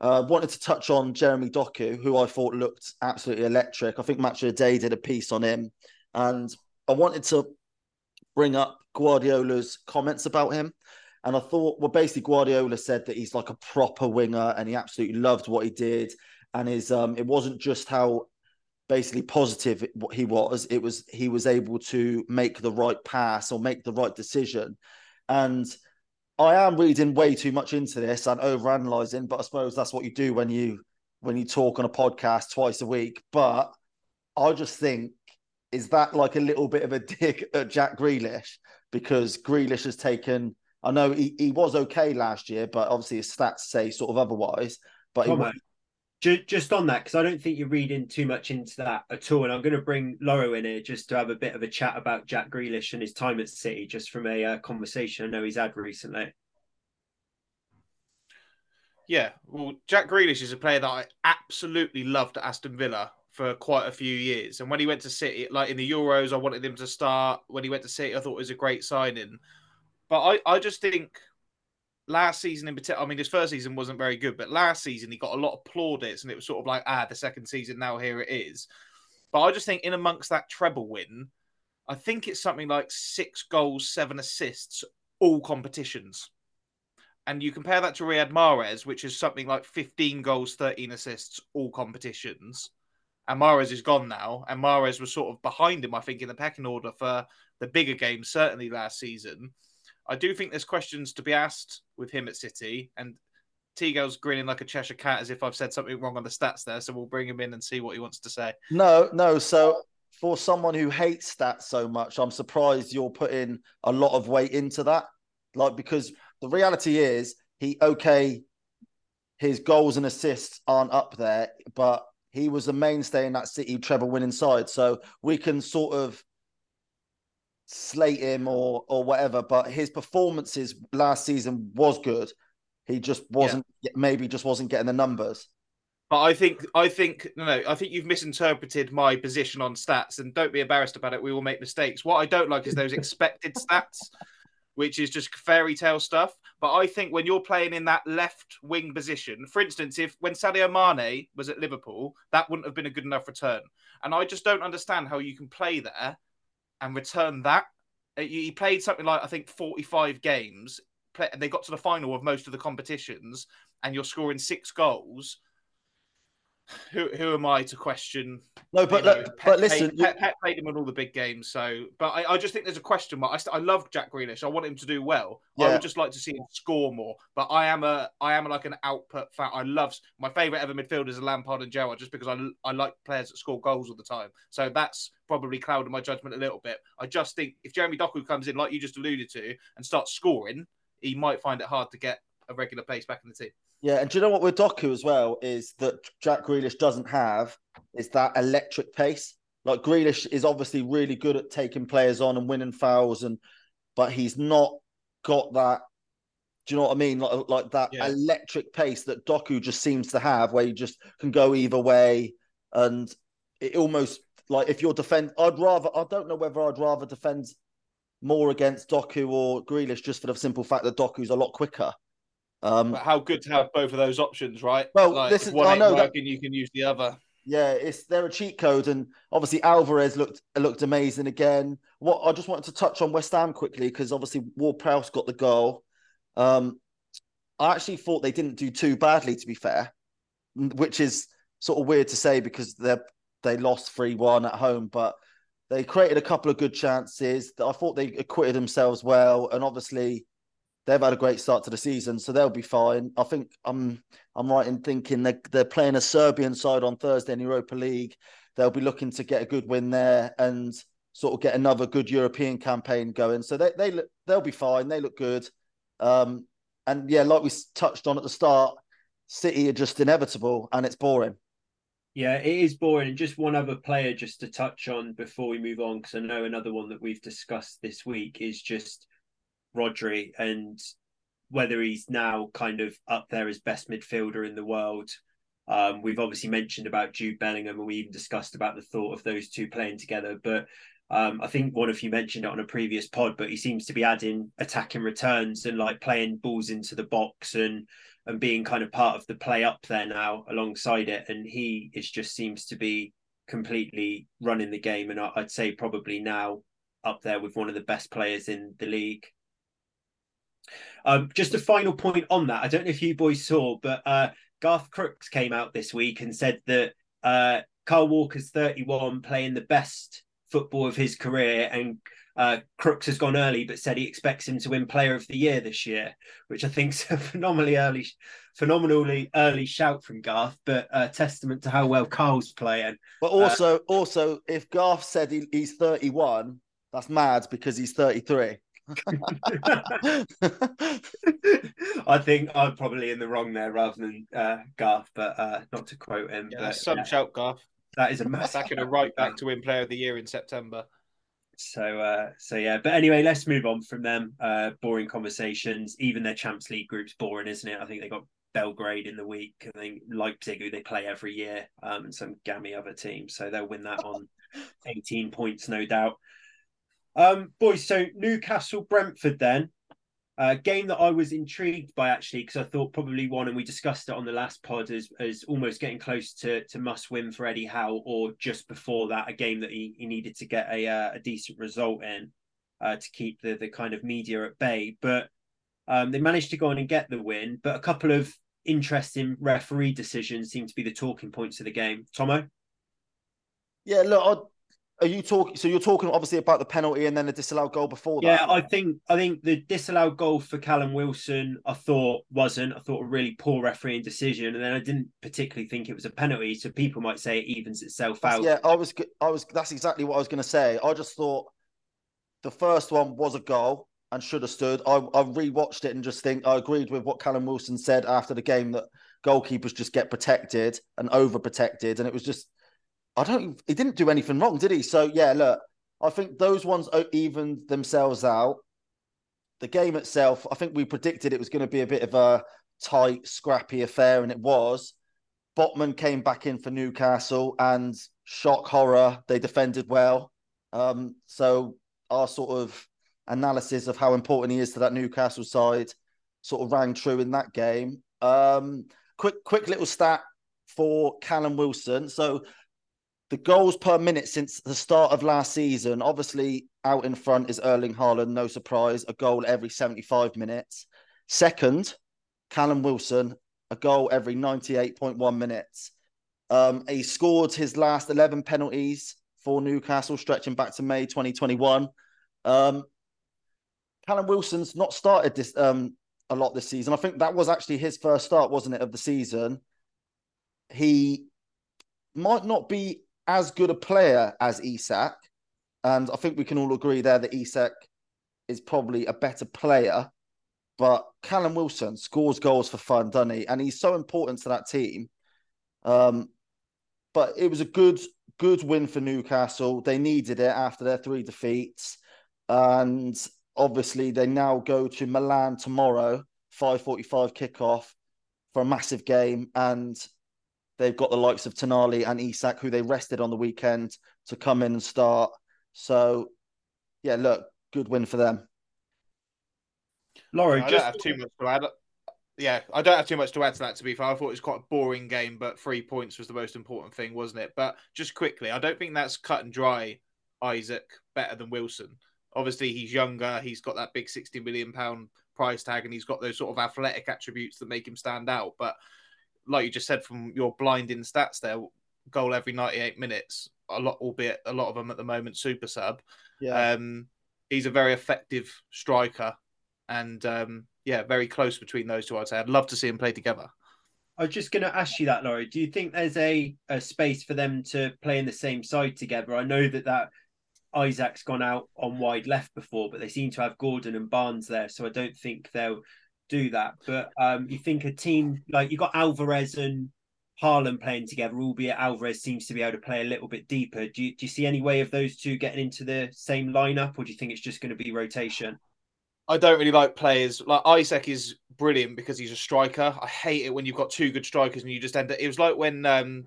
Uh, wanted to touch on Jeremy Doku, who I thought looked absolutely electric. I think Match of the Day did a piece on him, and I wanted to bring up Guardiola's comments about him. And I thought, well, basically, Guardiola said that he's like a proper winger, and he absolutely loved what he did. And his um, it wasn't just how basically positive what he was it was he was able to make the right pass or make the right decision. And i am reading way too much into this and over analyzing but i suppose that's what you do when you when you talk on a podcast twice a week. But i just think is that like a little bit of a dig at jack grealish? Because grealish has taken i know he, he was okay last year but obviously his stats say sort of otherwise but he, just on that, because I don't think you're reading too much into that at all. And I'm going to bring Loro in here just to have a bit of a chat about Jack Grealish and his time at City, just from a uh, conversation I know he's had recently. Yeah, well, Jack Grealish is a player that I absolutely loved at Aston Villa for quite a few years. And when he went to City, like in the Euros, I wanted him to start. When he went to City, I thought it was a great signing. But I, I just think last season in particular, I mean, his first season wasn't very good, but last season he got a lot of plaudits, and it was sort of like, ah, the second season now here it is. But I just think in amongst that treble win, I think it's something like six goals, seven assists, all competitions. And you compare that to Riyad Mahrez, which is something like 15 goals, 13 assists, all competitions. And Mahrez is gone now. And Mahrez was sort of behind him, I think, in the pecking order for the bigger games, certainly last season. I do think there's questions to be asked with him at City, and Teague's grinning like a Cheshire cat as if I've said something wrong on the stats there. So we'll bring him in and see what he wants to say. No, no. So for someone who hates stats so much, I'm surprised you're putting a lot of weight into that. Like because the reality is he okay, his goals and assists aren't up there, but he was the mainstay in that City treble winning side. So we can sort of slate him or or whatever, but his performances last season was good. He just wasn't yeah. maybe just wasn't getting the numbers. But I think I think no, no, I think you've misinterpreted my position on stats, and don't be embarrassed about it. We will make mistakes. What I don't like is those expected stats, which is just fairy tale stuff. But I think when you're playing in that left wing position, for instance, if when Sadio Mane was at Liverpool, that wouldn't have been a good enough return. And I just don't understand how you can play there and return that. Uh, he played something like I think 45 games, and they got to the final of most of the competitions, and you're scoring six goals. Who who am I to question? No, but know, but listen, Pep, Pep, played him in all the big games, so but I, I just think there's a question mark. I, I love Jack Grealish. I want him to do well. Yeah. I would just like to see him score more. But I am a I am like an output fan. I love my favorite ever midfielders is Lampard and Gerrard, just because I I like players that score goals all the time. So that's probably clouded my judgment a little bit. I just think if Jeremy Doku comes in, like you just alluded to, and starts scoring, he might find it hard to get a regular place back in the team. Yeah, and do you know what with Doku as well is that Jack Grealish doesn't have is that electric pace. Like Grealish is obviously really good at taking players on and winning fouls, and but he's not got that. Do you know what I mean? Like, like that yeah. electric pace that Doku just seems to have, where you just can go either way, and it almost like if you're defend. I'd rather. I don't know whether I'd rather defend more against Doku or Grealish just for the simple fact that Doku's a lot quicker. Um, but how good to have both of those options, right? Well, like, this is one I know that, you can use the other. Yeah, it's they're a cheat code, and obviously Alvarez looked looked amazing again. What I just wanted to touch on West Ham quickly because obviously Ward Prowse got the goal. Um, I actually thought they didn't do too badly, to be fair, which is sort of weird to say because they they lost three one at home, but they created a couple of good chances. I thought they acquitted themselves well, and obviously they've had a great start to the season, so they'll be fine. I think I'm I'm right in thinking they're, they're playing a Serbian side on Thursday in Europa League. They'll be looking to get a good win there and sort of get another good European campaign going. So they they they'll be fine. They look good. Um, and yeah, like we touched on at the start, City are just inevitable and it's boring. Yeah, it is boring. And just one other player just to touch on before we move on, because I know another one that we've discussed this week is just Rodri and whether he's now kind of up there as best midfielder in the world. Um, we've obviously mentioned about Jude Bellingham, and we even discussed about the thought of those two playing together. But um, I think one of you mentioned it on a previous pod, but he seems to be adding attacking returns and like playing balls into the box and and being kind of part of the play up there now alongside it. And he is just seems to be completely running the game, and I'd say probably now up there with one of the best players in the league. Um, just a final point on that. I don't know if you boys saw, but uh, Garth Crooks came out this week and said that uh, Kyle Walker's 31, playing the best football of his career, and uh, Crooks has gone early, but said he expects him to win Player of the Year this year, which I think is a phenomenally early, phenomenally early shout from Garth, but a testament to how well Carl's playing. But also, uh, also, if Garth said he, he's 31, that's mad because he's 33. I think I'm probably in the wrong there rather than uh, Garth, but uh, not to quote him. Yeah, but, some yeah. shout, Garth. That is a massive. Back in a right back to win Player of the Year in September. So, uh, so yeah. But anyway, let's move on from them. Uh, boring conversations. Even their Champs League group's boring, isn't it? I think they got Belgrade in the week. I think Leipzig, who they play every year, um, and some gammy other teams. So they'll win that on 18 points, no doubt. Um, boys, so Newcastle Brentford then. Uh, game that I was intrigued by actually because I thought probably one, and we discussed it on the last pod, as as almost getting close to to must win for Eddie Howe, or just before that, a game that he, he needed to get a uh, a decent result in uh, to keep the the kind of media at bay. But um, they managed to go on and get the win. But a couple of interesting referee decisions seem to be the talking points of the game. Tomo. Yeah, look, are you talking? So you're talking obviously about the penalty and then the disallowed goal before that. Yeah, I think I think the disallowed goal for Callum Wilson, I thought wasn't. I thought a really poor refereeing decision, and then I didn't particularly think it was a penalty. So people might say it evens itself out. Yeah, I was, I was. That's exactly what I was going to say. I just thought the first one was a goal and should have stood. I, I rewatched it and just think I agreed with what Callum Wilson said after the game that goalkeepers just get protected and overprotected, and it was just I don't. He didn't do anything wrong, did he? So yeah, look, I think those ones evened themselves out. The game itself, I think we predicted it was going to be a bit of a tight, scrappy affair, and it was. Botman came back in for Newcastle, and shock horror, they defended well. Um, so our sort of analysis of how important he is to that Newcastle side sort of rang true in that game. Um, quick, quick little stat for Callum Wilson. So the goals per minute since the start of last season, obviously out in front is Erling Haaland, no surprise, a goal every 75 minutes. Second, Callum Wilson, a goal every 98.1 minutes. Um, he scored his last 11 penalties for Newcastle, stretching back to May 2021. Um, Callum Wilson's not started this um, a lot this season. I think that was actually his first start, wasn't it, of the season? He might not be as good a player as Isak, and I think we can all agree there that Isak is probably a better player. But Callum Wilson scores goals for fun, doesn't he? And he's so important to that team. Um, but it was a good, good win for Newcastle. They needed it after their three defeats, and obviously they now go to Milan tomorrow, five forty-five kickoff for a massive game, and They've got the likes of Tonali and Isak, who they rested on the weekend to come in and start. So, yeah, look, good win for them. Laura, I just... don't have too much to add. Yeah, I don't have too much to add to that. To be fair, I thought it was quite a boring game, but three points was the most important thing, wasn't it? But just quickly, I don't think that's cut and dry. Isak better than Wilson. Obviously, he's younger. He's got that big sixty million pound price tag, and he's got those sort of athletic attributes that make him stand out. But like you just said from your blinding stats there, goal every 98 minutes, a lot, albeit a lot of them at the moment super sub. Yeah. Um, he's a very effective striker, and um, yeah, very close between those two. I'd say I'd love to see him play together. I was just going to ask you that, Laurie. Do you think there's a, a space for them to play in the same side together? I know that that Isak's gone out on wide left before, but they seem to have Gordon and Barnes there, so I don't think they'll do that. But um, you think a team like you got Alvarez and Haaland playing together, albeit Alvarez seems to be able to play a little bit deeper. Do you, do you see any way of those two getting into the same lineup, or do you think it's just going to be rotation? I don't really like players like Isak is brilliant because he's a striker. I hate it when you've got two good strikers and you just end up. It was like when um,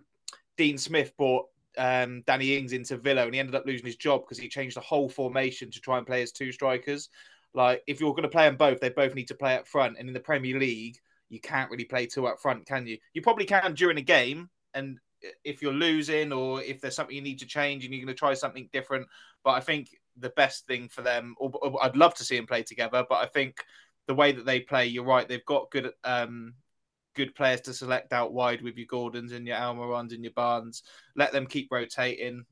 Dean Smith brought um, Danny Ings into Villa and he ended up losing his job because he changed the whole formation to try and play as two strikers. Like if you're going to play them both, they both need to play up front. And in the Premier League, you can't really play two up front, can you? You probably can during a game, and if you're losing or if there's something you need to change and you're going to try something different. But I think the best thing for them, or, or I'd love to see them play together. But I think the way that they play, you're right. They've got good, um, good players to select out wide with your Gordons and your Almirons and your Barnes. Let them keep rotating.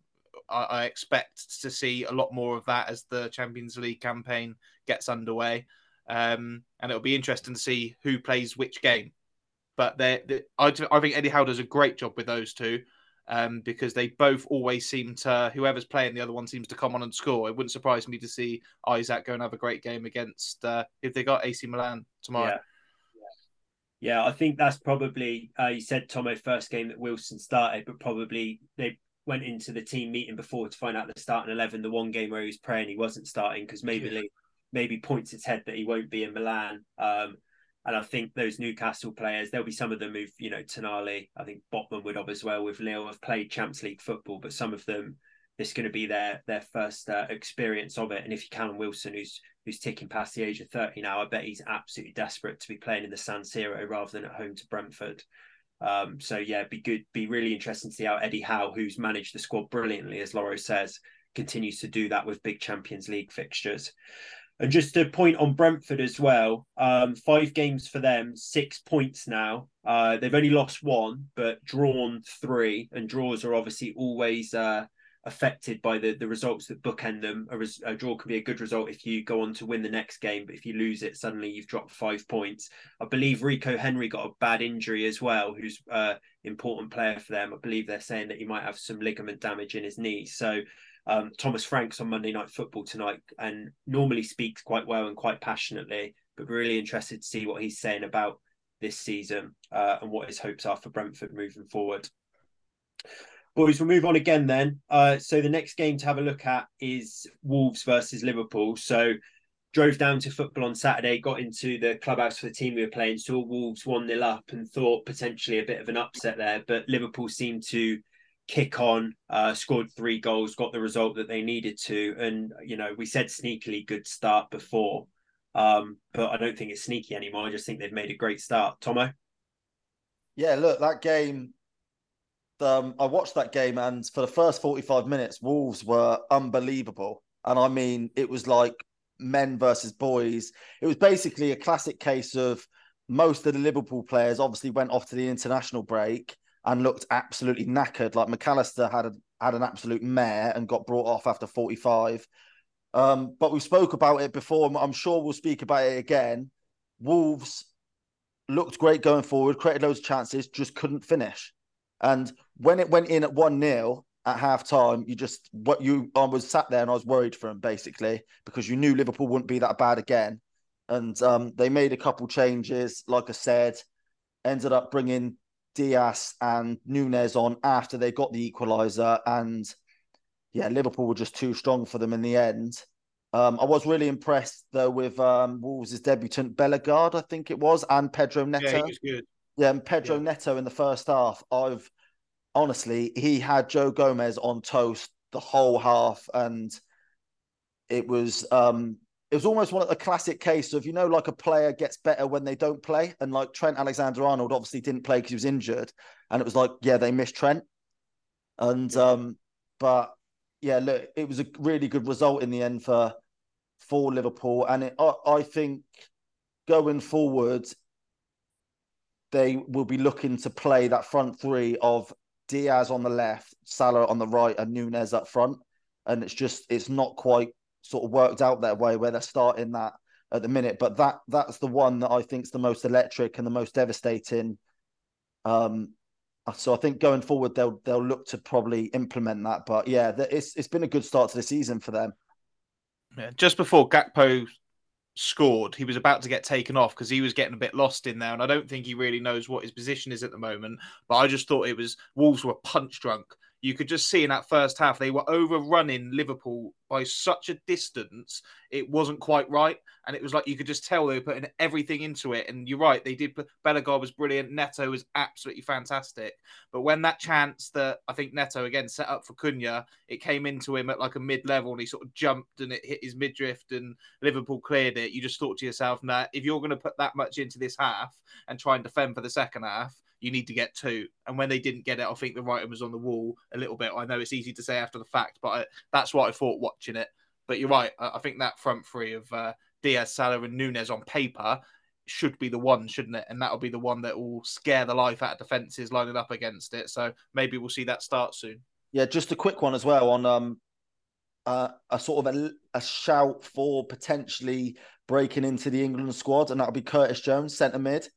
I, I expect to see a lot more of that as the Champions League campaign gets underway. Um, and it'll be interesting to see who plays which game. But they, I, I think Eddie Howe does a great job with those two um, because they both always seem to, whoever's playing the other one seems to come on and score. It wouldn't surprise me to see Isak go and have a great game against, uh, if they got AC Milan tomorrow. Yeah. Yeah, I think that's probably uh, you said Tomo first game that Wilson started, but probably they went into the team meeting before to find out the starting eleven. The one game where he was praying he wasn't starting because maybe yeah. maybe points its head that he won't be in Milan. Um, and I think those Newcastle players, there'll be some of them who've, you know, Tonali, I think Botman would have as well with Lille have played Champions League football, but some of them, it's going to be their their first uh, experience of it. And if you Callum Wilson, who's who's ticking past the age of 30 now, I bet he's absolutely desperate to be playing in the San Siro rather than at home to Brentford. Um, so yeah, be good, be really interesting to see how Eddie Howe, who's managed the squad brilliantly, as Loro says, continues to do that with big Champions League fixtures. And just to point on Brentford as well, um, five games for them, six points now. Uh, they've only lost one, but drawn three, and draws are obviously always uh, affected by the the results that bookend them. A, res, a, draw can be a good result if you go on to win the next game, but if you lose it, suddenly you've dropped five points. I believe Rico Henry got a bad injury as well, who's uh important player for them. I believe they're saying that he might have some ligament damage in his knee. So um, Thomas Frank's on Monday Night Football tonight and normally speaks quite well and quite passionately, but really interested to see what he's saying about this season uh, and what his hopes are for Brentford moving forward. Boys, we'll move on again then. Uh, so the next game to have a look at is Wolves versus Liverpool. So drove down to football on Saturday, got into the clubhouse for the team we were playing, saw Wolves 1 0 up and thought potentially a bit of an upset there. But Liverpool seemed to kick on, uh, scored three goals, got the result that they needed to. And, you know, we said sneakily good start before, um, but I don't think it's sneaky anymore. I just think they've made a great start. Tomo? Yeah, look, that game um, I watched that game, and for the first 45 minutes, Wolves were unbelievable. And I mean, it was like men versus boys. It was basically a classic case of most of the Liverpool players obviously went off to the international break and looked absolutely knackered. Like Mac Allister had a, had an absolute mare and got brought off after 45. Um, but we spoke about it before. I'm sure we'll speak about it again. Wolves looked great going forward, created loads of chances, just couldn't finish. And when it went in at 1 0 at half time, you just, what you, I was sat there and I was worried for him basically because you knew Liverpool wouldn't be that bad again. And um, they made a couple changes, like I said, ended up bringing Diaz and Nunez on after they got the equaliser. And yeah, Liverpool were just too strong for them in the end. Um, I was really impressed though with um, Wolves' debutant Bellegarde, I think it was, and Pedro Neto. Yeah, he was good. Yeah, Pedro yeah. Neto in the first half, I've honestly, he had Joe Gomez on toast the whole half, and it was um it was almost one of the classic case of you know like a player gets better when they don't play, and like Trent Alexander Arnold obviously didn't play because he was injured, and it was like yeah they missed Trent, and yeah. um but yeah look it was a really good result in the end for for Liverpool, and it, I, I think going forward they will be looking to play that front three of Diaz on the left, Salah on the right, and Nunez up front. And it's just it's not quite sort of worked out that way where they're starting that at the minute. But that that's the one that I think is the most electric and the most devastating. Um, so I think going forward they'll they'll look to probably implement that. But yeah, it's it's been a good start to the season for them. Yeah, just before Gakpo scored, he was about to get taken off because he was getting a bit lost in there. And I don't think he really knows what his position is at the moment. But I just thought it was Wolves were punch drunk you could just see in that first half they were overrunning Liverpool by such a distance. It wasn't quite right, and it was like you could just tell they were putting everything into it. And you're right, they did. Bellegarde was brilliant. Neto was absolutely fantastic. But when that chance that I think Neto again set up for Cunha, it came into him at like a mid level, and he sort of jumped and it hit his midriff, and Liverpool cleared it. You just thought to yourself, "Nah, if you're going to put that much into this half and try and defend for the second half." You need to get two. And when they didn't get it, I think the writing was on the wall a little bit. I know it's easy to say after the fact, but I, that's what I thought watching it. But you're right. I, I think that front three of uh, Diaz, Salah, and Nunez on paper should be the one, shouldn't it? And that'll be the one that will scare the life out of defenses lining up against it. So maybe we'll see that start soon. Yeah, just a quick one as well on um, uh, a sort of a, a shout for potentially breaking into the England squad, and that'll be Curtis Jones, centre mid.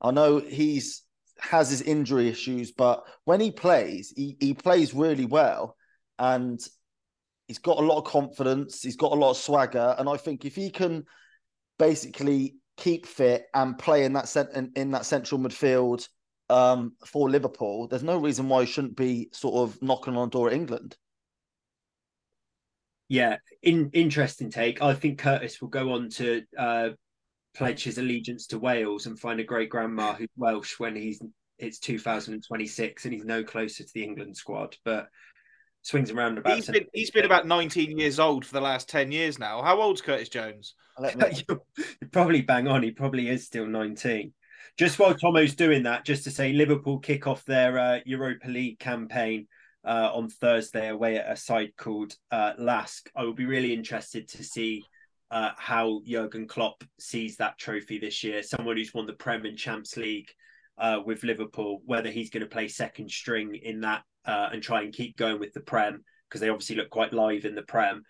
I know he's has his injury issues, but when he plays, he, he plays really well and he's got a lot of confidence, he's got a lot of swagger. And I think if he can basically keep fit and play in that cent- in, in that central midfield um, for Liverpool, there's no reason why he shouldn't be sort of knocking on the door at England. Yeah, in, interesting take. I think Curtis will go on to uh, pledge his allegiance to Wales and find a great grandma who's Welsh when he's it's 2026 and he's no closer to the England squad. But swings around about. He's been he's been about 19 years old for the last 10 years now. How old's Curtis Jones? you probably bang on. He probably is still 19. Just while Tomo's doing that, just to say, Liverpool kick off their uh, Europa League campaign uh, on Thursday away at a side called uh, LASK. I will be really interested to see uh, how Jurgen Klopp sees that trophy this year. Someone who's won the Prem and Champs League uh, with Liverpool, whether he's going to play second string in that uh, and try and keep going with the Prem because they obviously look quite live in the Prem.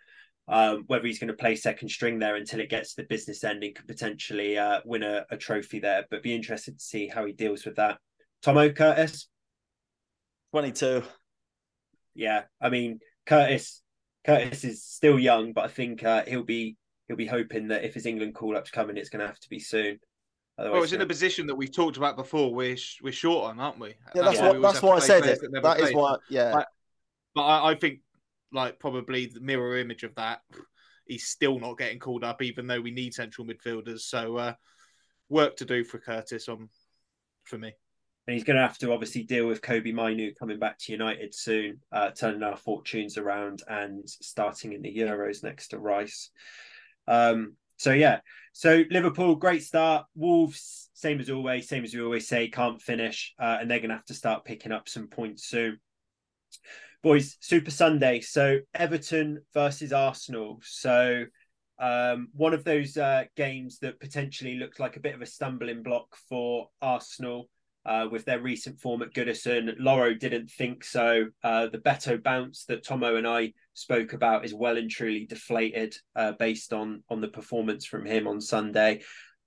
Um, whether he's going to play second string there until it gets to the business end and could potentially uh, win a, a, trophy there, but be interested to see how he deals with that. Tomo Curtis, twenty two. Yeah, I mean Curtis. Curtis is still young, but I think uh, he'll be he'll be hoping that if his England call up's coming, it's going to have to be soon. Otherwise, well, it's in a position that we've talked about before. We're we're short on, aren't we? Yeah, that's, that's why, that's why I said it. That, that is why, yeah. But, but I, I, think, like, probably the mirror image of that, he's still not getting called up, even though we need central midfielders. So, uh, work to do for Curtis on for me. And he's going to have to obviously deal with Kobbie Mainoo coming back to United soon, uh, turning our fortunes around and starting in the Euros next to Rice. Um, so yeah, so Liverpool, great start. Wolves, same as always, same as we always say, can't finish, uh, and they're going to have to start picking up some points soon. Boys, Super Sunday. So Everton versus Arsenal. So um, one of those uh, games that potentially looked like a bit of a stumbling block for Arsenal uh, with their recent form at Goodison. Lawro didn't think so. Uh, the Beto bounce that Tomo and I spoke about is well and truly deflated uh, based on on the performance from him on Sunday.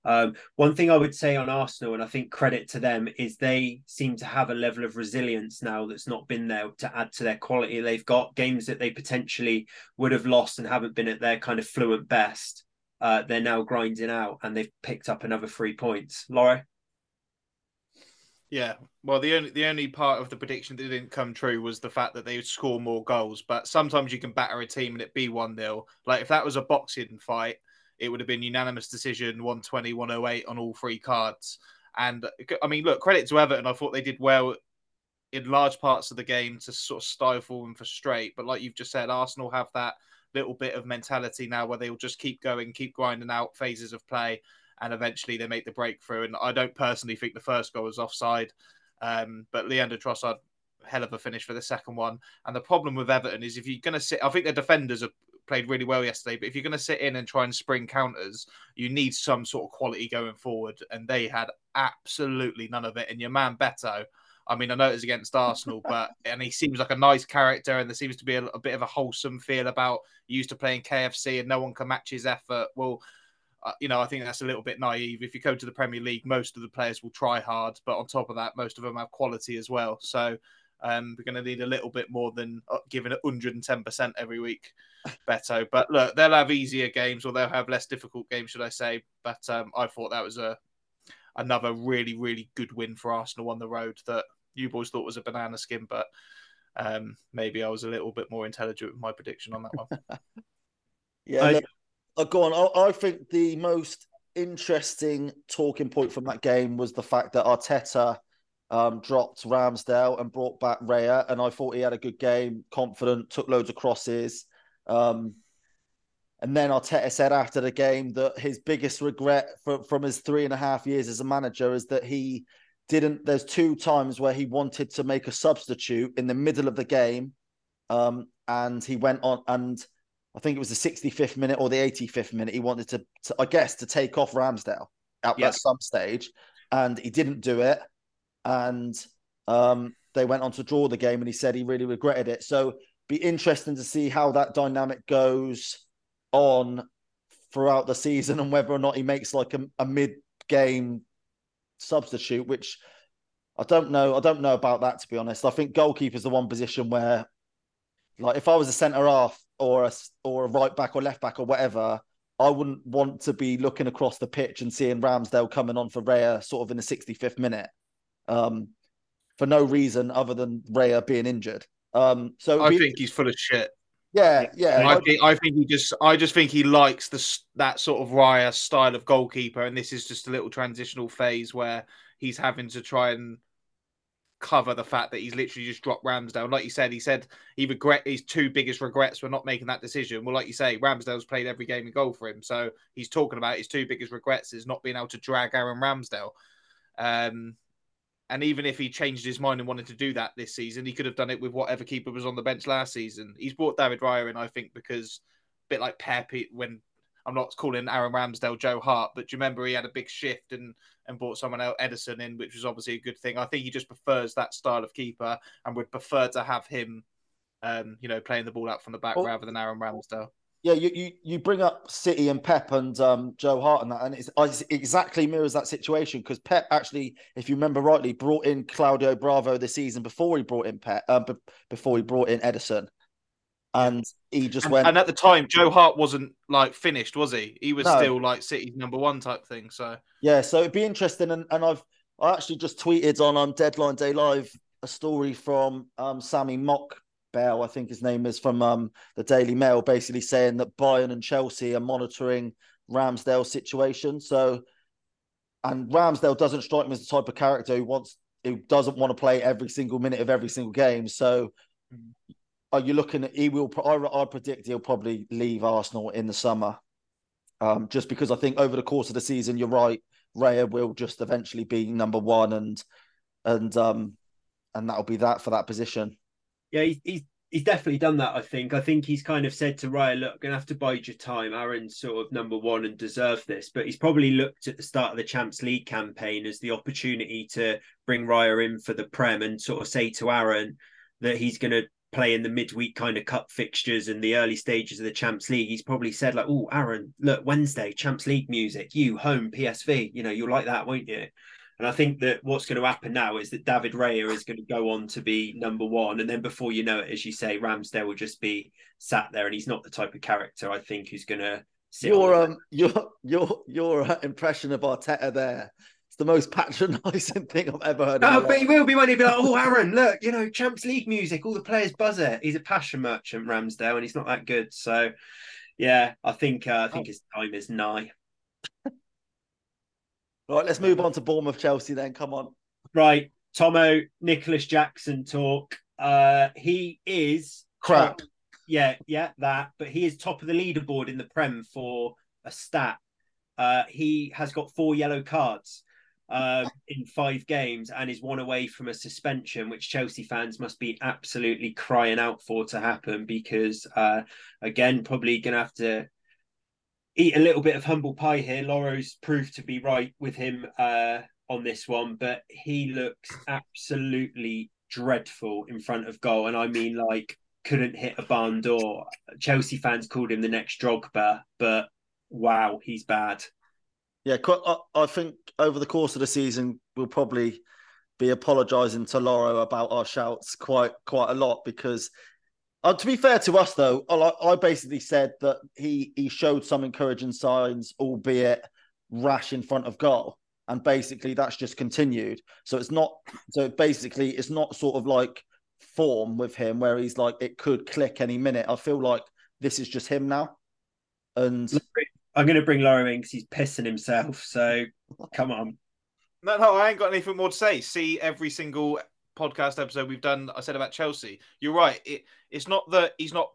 Um, one thing I would say on Arsenal, and I think credit to them, is they seem to have a level of resilience now that's not been there to add to their quality. They've got games that they potentially would have lost and haven't been at their kind of fluent best. Uh, they're now grinding out and they've picked up another three points. Laura? Yeah, well, the only the only part of the prediction that didn't come true was the fact that they would score more goals. But sometimes you can batter a team and it be one 0 Like if that was a boxing fight, it would have been unanimous decision, 120, 108 on all three cards. And I mean, look, credit to Everton. I thought they did well in large parts of the game to sort of stifle and frustrate. But like you've just said, Arsenal have that little bit of mentality now where they'll just keep going, keep grinding out phases of play and eventually they make the breakthrough. And I don't personally think the first goal was offside, um, but Leandro Trossard hell of a finish for the second one. And the problem with Everton is if you're going to sit, I think the defenders have played really well yesterday, but if you're going to sit in and try and spring counters, you need some sort of quality going forward. And they had absolutely none of it. And your man Beto, I mean, I know it was against Arsenal, but and he seems like a nice character, and there seems to be a, a bit of a wholesome feel about used to playing KFC, and no one can match his effort. Well, uh, you know, I think that's a little bit naive. If you go to the Premier League, most of the players will try hard, but on top of that, most of them have quality as well. So um, we're going to need a little bit more than uh, giving it 110% every week, Beto. But look, they'll have easier games or they'll have less difficult games, should I say. But um, I thought that was a another really, really good win for Arsenal on the road that you boys thought was a banana skin, but um, maybe I was a little bit more intelligent with my prediction on that one. yeah, I, uh, go on. I, I think the most interesting talking point from that game was the fact that Arteta um, dropped Ramsdale and brought back Raya, and I thought he had a good game, confident, took loads of crosses. Um, and then Arteta said after the game that his biggest regret for, from his three and a half years as a manager is that he didn't. There's two times where he wanted to make a substitute in the middle of the game, um, and he went on and I think it was the 65th minute or the 85th minute. He wanted to, to I guess, to take off Ramsdale at, at some stage, and he didn't do it. And um, they went on to draw the game, and he said he really regretted it. So, be interesting to see how that dynamic goes on throughout the season, and whether or not he makes like a, a mid-game substitute, which I don't know. I don't know about that to be honest. I think goalkeeper's the one position where, like, if I was a centre half or a or a right back or left back or whatever, I wouldn't want to be looking across the pitch and seeing Ramsdale coming on for Raya sort of in the 65th minute, um, for no reason other than Raya being injured. Um, so I be... think he's full of shit. Yeah, yeah. I think I think he just I just think he likes the that sort of Raya style of goalkeeper, and this is just a little transitional phase where he's having to try and cover the fact that he's literally just dropped Ramsdale. Like you said, he said he regret his two biggest regrets were not making that decision. Well, like you say, Ramsdale's played every game in goal for him, so he's talking about his two biggest regrets is not being able to drag Aaron Ramsdale. Um, and even if he changed his mind and wanted to do that this season, he could have done it with whatever keeper was on the bench last season. He's brought David Raya in, I think, because a bit like Pep when I'm not calling Aaron Ramsdale Joe Hart, but do you remember he had a big shift and and brought someone else Ederson in, which was obviously a good thing. I think he just prefers that style of keeper and would prefer to have him um, you know, playing the ball out from the back Well- rather than Aaron Ramsdale. Yeah, you, you you bring up City and Pep and um, Joe Hart and that, and it's, it's exactly mirrors that situation because Pep actually, if you remember rightly, brought in Claudio Bravo this season before he brought in Pep, uh, be- before he brought in Ederson, and he just And, went. and at the time, Joe Hart wasn't like finished, was he? He was No. still like City's number one type thing. So Yeah, so it'd be interesting, and, and I've I actually just tweeted on um Deadline Day Live a story from um Sammy Mock Bell, I think his name is from um the Daily Mail, basically saying that Bayern and Chelsea are monitoring Ramsdale's situation. So, and Ramsdale doesn't strike me as the type of character who wants who doesn't want to play every single minute of every single game. So, are you looking at he will? I, I predict he'll probably leave Arsenal in the summer, um, just because I think over the course of the season, you're right. Raya will just eventually be number one, and and um and that'll be that for that position. Yeah, he's, he's he's definitely done that. I think. I think he's kind of said to Raya, "Look, gonna have to bide your time. Aaron's sort of number one and deserve this." But he's probably looked at the start of the Champs League campaign as the opportunity to bring Raya in for the Prem and sort of say to Aaron that he's going to play in the midweek kind of cup fixtures and the early stages of the Champs League. He's probably said like, "Oh, Aaron, look, Wednesday Champs League music. You home PSV. You know, you'll like that, won't you?" And I think that what's going to happen now is that David Raya is going to go on to be number one. And then before you know it, as you say, Ramsdale will just be sat there. And he's not the type of character, I think, who's going to sit. Your um your your your uh, impression of Arteta there. It's the most patronising thing I've ever heard. Oh, but life. he will be when he'll be like, oh, Aaron, look, you know, Champs League music, all the players buzz it. He's a passion merchant, Ramsdale, and he's not that good. So, yeah, I think uh, I think his time is nigh. Right, let's move on to Bournemouth Chelsea then. Come on. Right, Tomo, Nicolas Jackson talk. Uh, he is Crap. top- Yeah, yeah, that. But he is top of the leaderboard in the Prem for a stat. Uh, he has got four yellow cards um, in five games and is one away from a suspension, which Chelsea fans must be absolutely crying out for to happen because, uh, again, probably going to have to eat a little bit of humble pie here. Loro's proved to be right with him uh, on this one, but he looks absolutely dreadful in front of goal. And I mean, like, couldn't hit a barn door. Chelsea fans called him the next Drogba, but wow, he's bad. Yeah, I think over the course of the season, we'll probably be apologising to Loro about our shouts quite quite a lot because, uh, to be fair to us though, I, I basically said that he he showed some encouraging signs, albeit rash in front of goal, and basically that's just continued. So it's not so basically it's not sort of like form with him where he's like it could click any minute. I feel like this is just him now, and I'm going to bring Loro in because he's pissing himself. So come on. No, no, I ain't got anything more to say. See every single podcast episode we've done. I said about Chelsea. You're right. It, it's not that he's not.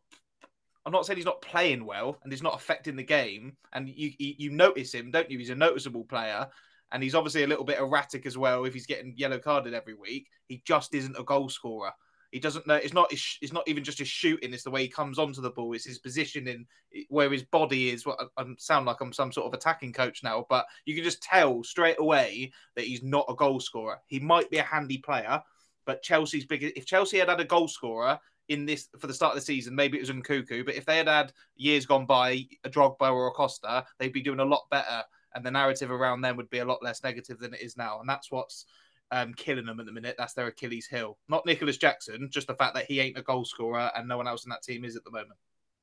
I'm not saying he's not playing well and he's not affecting the game. And you you, you notice him, don't you? He's a noticeable player, and he's obviously a little bit erratic as well. If he's getting yellow carded every week, he just isn't a goal scorer. He doesn't know. It's not. It's not even just his shooting. It's the way he comes onto the ball. It's his positioning, where his body is. What I, I sound like I'm some sort of attacking coach now, but you can just tell straight away that he's not a goal scorer. He might be a handy player, but Chelsea's big. If Chelsea had had a goal scorer in this for the start of the season, maybe it was Nkunku. But if they had had years gone by, a Drogba or a Costa, they'd be doing a lot better, and the narrative around them would be a lot less negative than it is now. And that's what's um, killing them at the minute. That's their Achilles heel. Not Nicolas Jackson, just the fact that he ain't a goal scorer and no one else in that team is at the moment.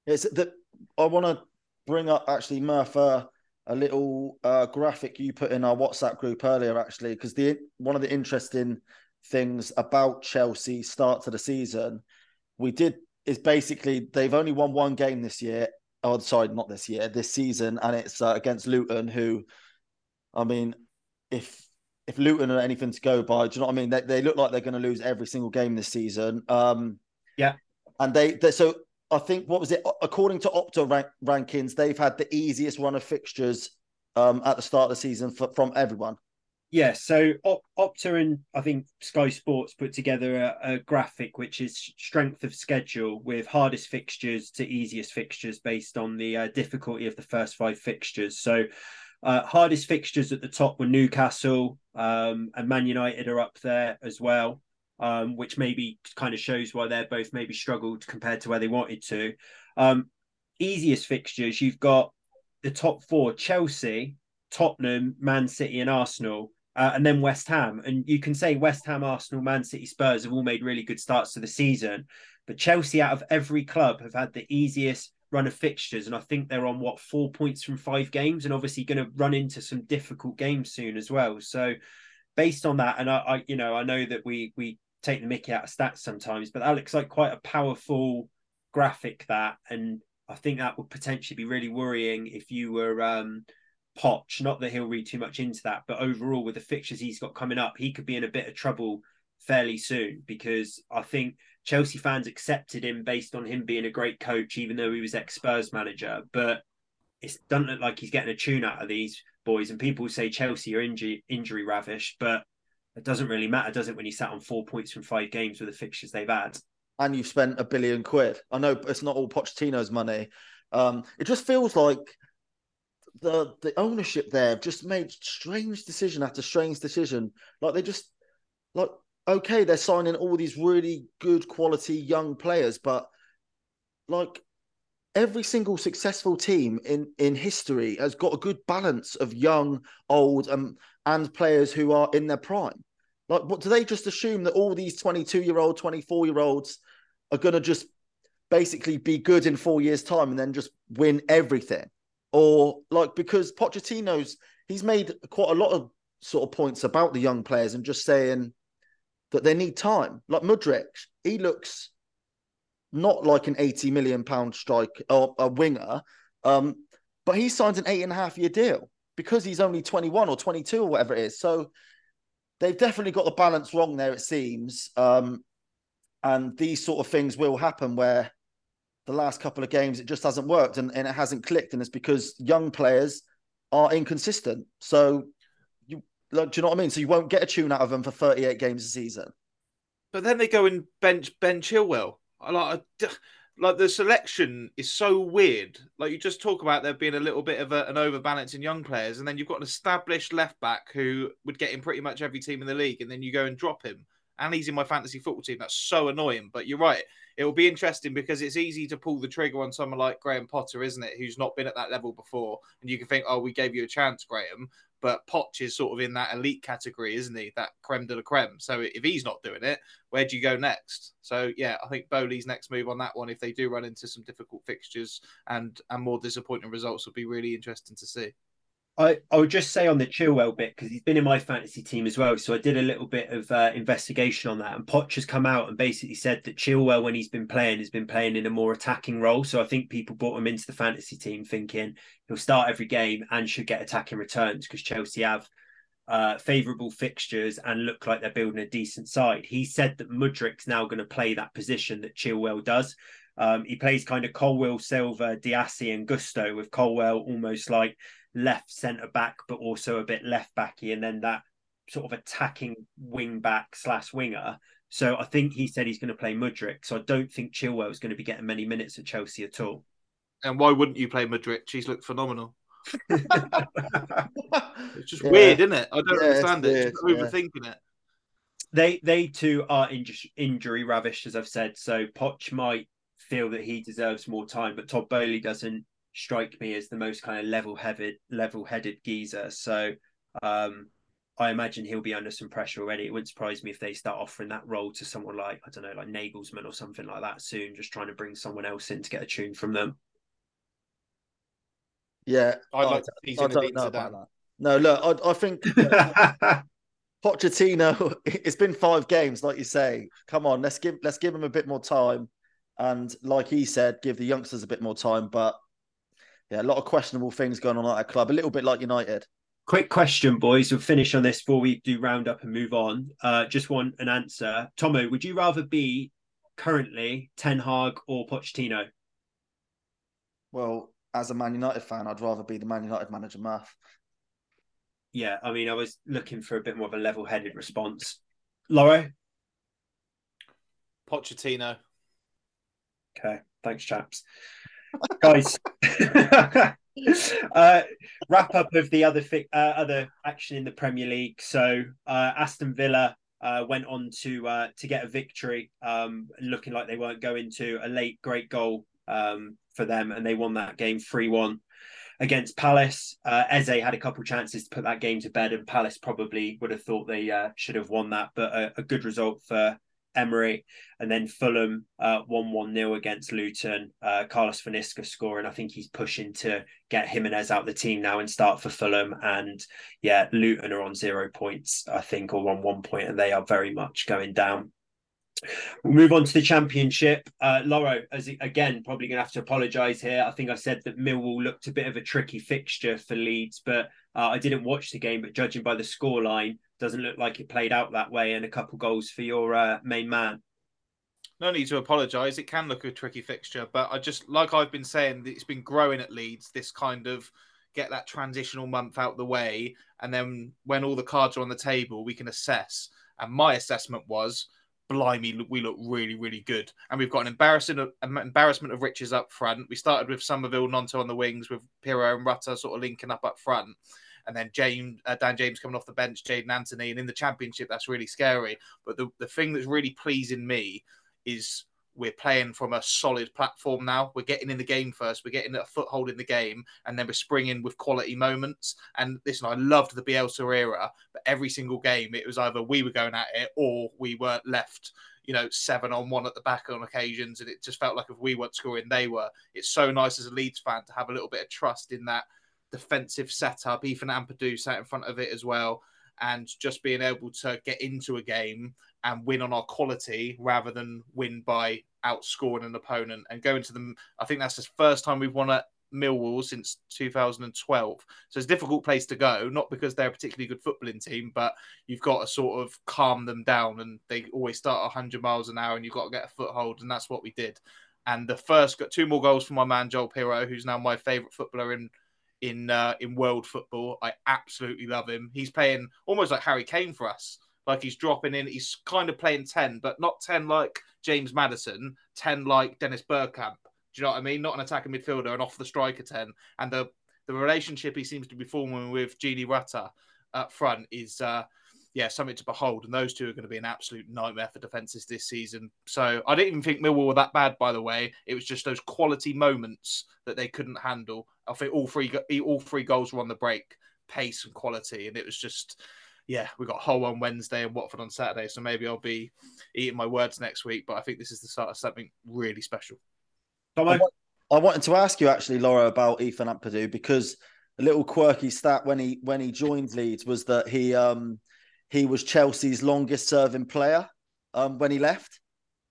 It's that I want to bring up actually Murph uh, a little uh, graphic you put in our WhatsApp group earlier actually because the one of the interesting things about Chelsea start to the season we did is basically they've only won one game this year. Oh, sorry, not this year, this season, and it's uh, against Luton. Who, I mean, if if Luton are anything to go by, do you know what I mean? They, they look like they're going to lose every single game this season. Um, Yeah. and they, they so I think what was it? According to Opta rank, rankings, they've had the easiest run of fixtures um, at the start of the season for, from everyone. Yeah, so Op- Opta and I think Sky Sports put together a, a graphic which is strength of schedule with hardest fixtures to easiest fixtures based on the uh, difficulty of the first five fixtures. So, uh, hardest fixtures at the top were Newcastle um, and Man United are up there as well. um, which maybe kind of shows why they're both maybe struggled compared to where they wanted to. Um, easiest fixtures, you've got the top four Chelsea, Tottenham, Man City, and Arsenal. Uh, and then West Ham. And you can say West Ham, Arsenal, Man City, Spurs have all made really good starts to the season. But Chelsea, out of every club, have had the easiest run of fixtures. And I think they're on what four points from five games and obviously going to run into some difficult games soon as well. So, based on that, and I, I, you know, I know that we, we take the mickey out of stats sometimes, but that looks like quite a powerful graphic that. And I think that would potentially be really worrying if you were um, Poch. Not that he'll read too much into that, but overall, with the fixtures he's got coming up, he could be in a bit of trouble fairly soon because I think Chelsea fans accepted him based on him being a great coach, even though he was ex Spurs manager. But it doesn't look like he's getting a tune out of these boys. And people say Chelsea are injury injury ravished, but it doesn't really matter, does it, when you sat on four points from five games with the fixtures they've had? And you've spent a billion quid. I know it's not all Pochettino's money. Um, it just feels like the the ownership there have just made strange decision after strange decision. Like they just like okay, they're signing all these really good quality young players, but like every single successful team in in history has got a good balance of young, old, and and players who are in their prime. Like, what do they just assume that all these twenty-two year old, twenty-four year olds are going to just basically be good in four years' time and then just win everything? or like because Pochettino's he's made quite a lot of sort of points about the young players and just saying that they need time. Like Mudryk, he looks not like an 80 million pound strike or a winger, um, but he signed an eight and a half year deal because he's only 21 or 22 or whatever it is. So they've definitely got the balance wrong there, it seems. Um, and these sort of things will happen where the last couple of games it just hasn't worked and, and it hasn't clicked and it's because young players are inconsistent so like do you know what i mean? So you won't get a tune out of them for 38 games a season. But then they go and bench ben chilwell. Like like the selection is so weird. Like you just talk about there being a little bit of a, an overbalance in young players and then you've got an established left back who would get in pretty much every team in the league and then you go and drop him and he's in my fantasy football team that's so annoying but you're right it will be interesting because it's easy to pull the trigger on someone like Graham Potter, isn't it? Who's not been at that level before. And you can think, oh, we gave you a chance, Graham. But Poch is sort of in that elite category, isn't he? That creme de la creme. So if he's not doing it, where do you go next? So yeah, I think Boehly's next move on that one, if they do run into some difficult fixtures and and more disappointing results, would be really interesting to see. I, I would just say on the Chilwell bit because he's been in my fantasy team as well. So I did a little bit of uh, investigation on that, and Poch has come out and basically said that Chilwell, when he's been playing, has been playing in a more attacking role. So I think people brought him into the fantasy team thinking he'll start every game and should get attacking returns because Chelsea have uh, favourable fixtures and look like they're building a decent side. He said that Mudryk's now going to play that position that Chilwell does. Um, he plays kind of Colwill, Silva, Disasi, and Gusto with Colwill almost like left centre back, but also a bit left backy, and then that sort of attacking wing back slash winger. So I think he said he's going to play Mudryk. So I don't think Chilwell is going to be getting many minutes at Chelsea at all. And why wouldn't you play Mudryk? She's looked phenomenal. it's just yeah. weird, isn't it? I don't yeah, understand it. Just overthinking it. They they too are inj- injury ravished, as I've said. So Poch might feel that he deserves more time, but Todd Boehly doesn't strike me as the most kind of level-headed, level-headed geezer. So um, I imagine he'll be under some pressure already. It wouldn't surprise me if they start offering that role to someone like I don't know, like Nagelsmann or something like that soon. Just trying to bring someone else in to get a tune from them. Yeah, I'd like I, I don't know about that. No, look, I, I think Pochettino. It's been five games, like you say. Come on, let's give let's give him a bit more time, and like he said, give the youngsters a bit more time. But yeah, a lot of questionable things going on at that club. A little bit like United. Quick question, boys. We'll finish on this before we do round up and move on. Uh, just want an answer. Tomo, would you rather be currently Ten Hag or Pochettino? Well, as a Man United fan, I'd rather be the Man United manager, Murph. Yeah, I mean, I was looking for a bit more of a level-headed response. Laura? Pochettino. Okay, thanks, chaps guys. uh, wrap up of the other fi- uh, other action in the Premier League. So uh, Aston Villa uh, went on to uh, to get a victory, um, looking like they weren't going to. A late great goal um, for them, and they won that game three one against Palace. Uh, Eze had a couple chances to put that game to bed, and Palace probably would have thought they uh, should have won that. But a, a, good result for Emery. And then Fulham uh, 1 1 0 against Luton. Uh, Carlos Vinícius scoring. I think he's pushing to get Jimenez out the team now and start for Fulham. And yeah, Luton are on zero points, I think, or on one point, and they are very much going down. We'll move on to the championship. Uh, Loro, as again, probably going to have to apologise here. I think I said that Millwall looked a bit of a tricky fixture for Leeds, but uh, I didn't watch the game. But judging by the scoreline, doesn't look like it played out that way. And a couple goals for your uh, main man. No need to apologise. It can look a tricky fixture, but I just like I've been saying, it's been growing at Leeds. This kind of get that transitional month out the way, and then when all the cards are on the table, we can assess. And my assessment was blimey, we look really, really good. And we've got an embarrassing embarrassment of riches up front. We started with Summerville, Gnonto on the wings, with Piroe and Rutter sort of linking up up front. And then James, uh, Dan James coming off the bench, Jaidon Anthony, and in the championship, that's really scary. But the, the thing that's really pleasing me is we're playing from a solid platform now. We're getting in the game first. We're getting a foothold in the game, and then we're springing with quality moments. And listen, I loved the Bielsa era, but every single game it was either we were going at it or we weren't left, you know, seven on one at the back on occasions, and it just felt like if we weren't scoring, they were. It's so nice as a Leeds fan to have a little bit of trust in that defensive setup. Ethan Ampadu sat in front of it as well and just being able to get into a game and win on our quality rather than win by outscoring an opponent and going to them. I think that's the first time we've won at Millwall since 2012. So it's a difficult place to go, not because they're a particularly good footballing team, but you've got to sort of calm them down and they always start 100 miles an hour and you've got to get a foothold. And that's what we did. And the first got two more goals from my man Joel Piroe, who's now my favourite footballer in in uh, in world football. I absolutely love him. He's playing almost like Harry Kane for us. Like he's dropping in. He's kind of playing 10, but not 10 like James Maddison, 10 like Dennis Bergkamp. Do you know what I mean? Not an attacking midfielder and off the striker 10. And the, the relationship he seems to be forming with Gini Rutter up front is, uh, yeah, something to behold. And those two are going to be an absolute nightmare for defences this season. So I didn't even think Millwall were that bad, by the way. It was just those quality moments that they couldn't handle. I think all three all three goals were on the break, pace and quality, and it was just yeah, we got Hull on Wednesday and Watford on Saturday. So maybe I'll be eating my words next week. But I think this is the start of something really special. I, I wanted to ask you actually, Laura, about Ethan Ampadu because a little quirky stat when he when he joined Leeds was that he um he was Chelsea's longest serving player um when he left,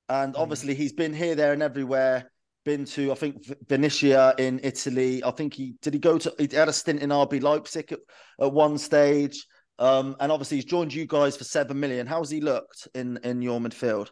and hmm. obviously he's been here, there, and everywhere. Been to I think Venezia in Italy. I think he did he go to he had a stint in RB Leipzig at, at one stage. Um, and obviously he's joined you guys for seven million. How's he looked in in your midfield?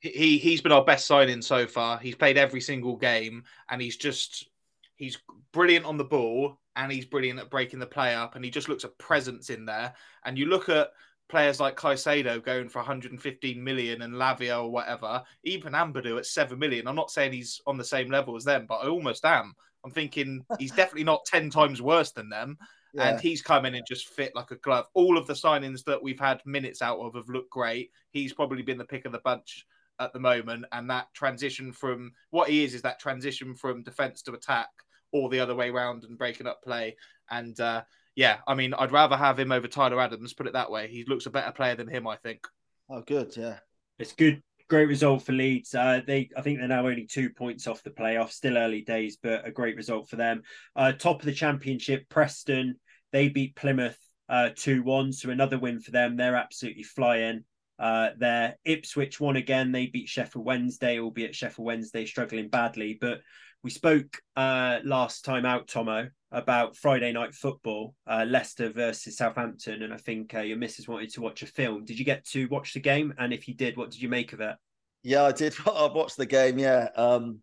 He he's been our best signing so far. He's played every single game, and he's just he's brilliant on the ball, and he's brilliant at breaking the play up, and he just looks a presence in there. And you look at players like Caicedo going for 115 million and Lavia or whatever, even Ampadu at 7 million. I'm not saying he's on the same level as them, but I almost am. I'm thinking he's definitely not 10 times worse than them yeah. and he's come in and just fit like a glove. All of the signings that we've had minutes out of have looked great. He's probably been the pick of the bunch at the moment, and that transition from what he is is that transition from defense to attack, or the other way around, and breaking up play. And uh, yeah, I mean, I'd rather have him over Tyler Adams. Put it that way. He looks a better player than him, I think. Oh, good. Yeah, it's good great result for Leeds. Uh, they, I think they're now only two points off the playoff. Still early days, but a great result for them. Uh, top of the championship, Preston. They beat Plymouth uh, 2 1. So another win for them. They're absolutely flying. Uh, there. Ipswich won again. They beat Sheffield Wednesday, albeit Sheffield Wednesday struggling badly. But we spoke uh, last time out, Tomo, about Friday night football, uh, Leicester versus Southampton. And I think uh, your missus wanted to watch a film. Did you get to watch the game? And if you did, what did you make of it? Yeah, I did. I watched the game. Yeah. Um,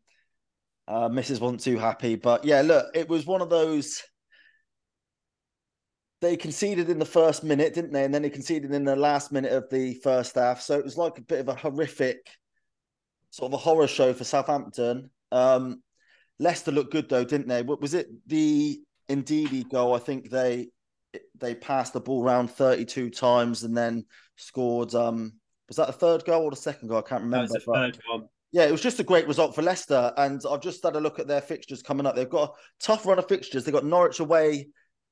uh, Mrs. wasn't too happy. But yeah, look, it was one of those they conceded in the first minute, didn't they? And then they conceded in the last minute of the first half. So it was like a bit of a horrific, sort of a horror show for Southampton. Um, Leicester looked good though, didn't they? Was it? The Ndidi goal. I think they they passed the ball around 32 times and then scored. Um, was that the third goal or the second goal? I can't remember. That was the third one. Yeah, it was just a great result for Leicester. And I've just had a look at their fixtures coming up. They've got a tough run of fixtures. They've got Norwich away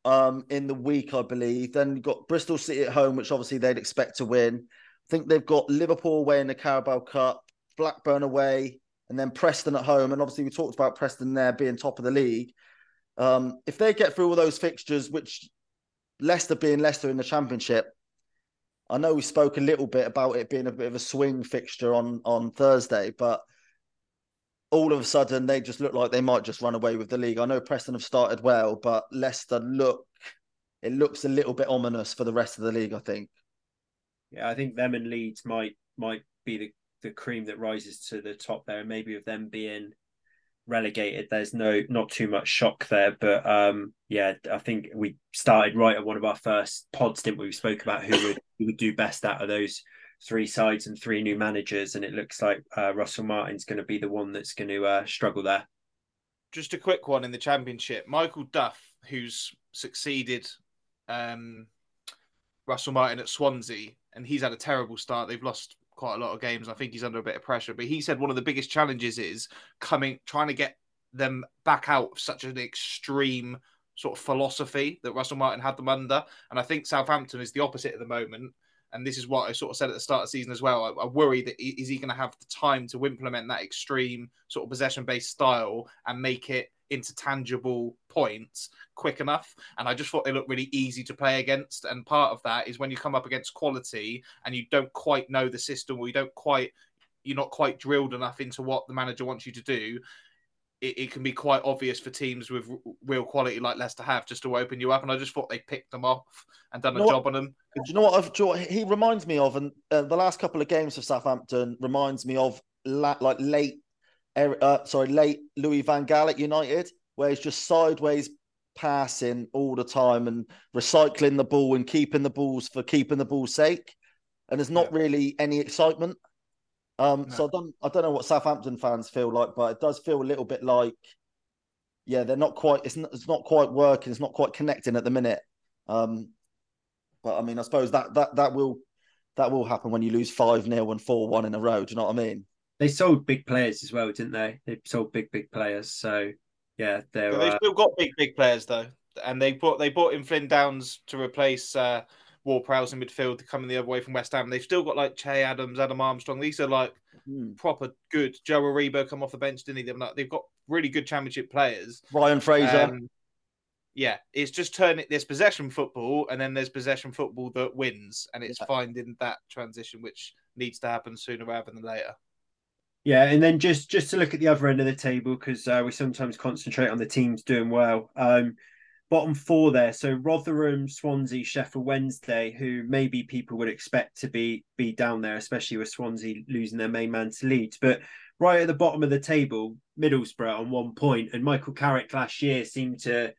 um, in the week, I believe. Then you've got Bristol City at home, which obviously they'd expect to win. I think they've got Liverpool away in the Carabao Cup, Blackburn away, and then Preston at home. And obviously, we talked about Preston there being top of the league. Um, if they get through all those fixtures, which Leicester being Leicester in the Championship, I know we spoke a little bit about it being a bit of a swing fixture on on Thursday, but all of a sudden they just look like they might just run away with the league. I know Preston have started well, but Leicester look it looks a little bit ominous for the rest of the league. I think. Yeah, I think them and Leeds might might be the the cream that rises to the top there, and maybe with them being relegated, there's no not too much shock there. But um, yeah, I think we started right at one of our first pods, didn't we? We spoke about who would who would do best out of those three sides and three new managers, and it looks like uh, Russell Martin's going to be the one that's going to uh, struggle there. Just a quick one in the championship. Michael Duff, who's succeeded um, Russell Martin at Swansea, and he's had a terrible start. They've lost quite a lot of games. I think he's under a bit of pressure. But he said one of the biggest challenges is coming, trying to get them back out of such an extreme sort of philosophy that Russell Martin had them under. And I think Southampton is the opposite at the moment. And this is what I sort of said at the start of the season as well. I, I worry that is he going to have the time to implement that extreme sort of possession based style and make it into tangible points quick enough. And I just thought they looked really easy to play against. And part of that is when you come up against quality and you don't quite know the system or you don't quite, you're not quite drilled enough into what the manager wants you to do. It, it can be quite obvious for teams with real quality like Leicester have just to open you up. And I just thought they picked them off and done a job on them. Do you know what I've, what he reminds me of? And uh, the last couple of games of Southampton reminds me of la- like late uh, sorry, late Louis Van Gaal at United, where he's just sideways passing all the time and recycling the ball and keeping the balls for keeping the ball's sake. And there's not yeah. really any excitement. Um, no. So I don't, I don't know what Southampton fans feel like, but it does feel a little bit like, yeah, they're not quite. It's not, it's not quite working. It's not quite connecting at the minute. Um, but I mean, I suppose that that that will that will happen when you lose five 0 and four one in a row. Do you know what I mean? They sold big players as well, didn't they? They sold big, big players. So yeah, they're. they've uh... still got big, big players though, and they bought they bought in Flynn Downes to replace uh, Ward-Prowse in midfield, coming the other way from West Ham. They've still got like Che Adams, Adam Armstrong. These are like mm. proper good. Joe Aribo come off the bench, didn't he? They've got really good Championship players. Ryan Fraser. Um, yeah, it's just turning. There's possession football, and then there's possession football that wins, and it's yeah. finding that transition which needs to happen sooner rather than later. Yeah, and then just just to look at the other end of the table because uh, we sometimes concentrate on the teams doing well. Um, bottom four there, so Rotherham, Swansea, Sheffield Wednesday, who maybe people would expect to be be down there, especially with Swansea losing their main man to Leeds. But right at the bottom of the table, Middlesbrough on one point, and Michael Carrick last year seemed to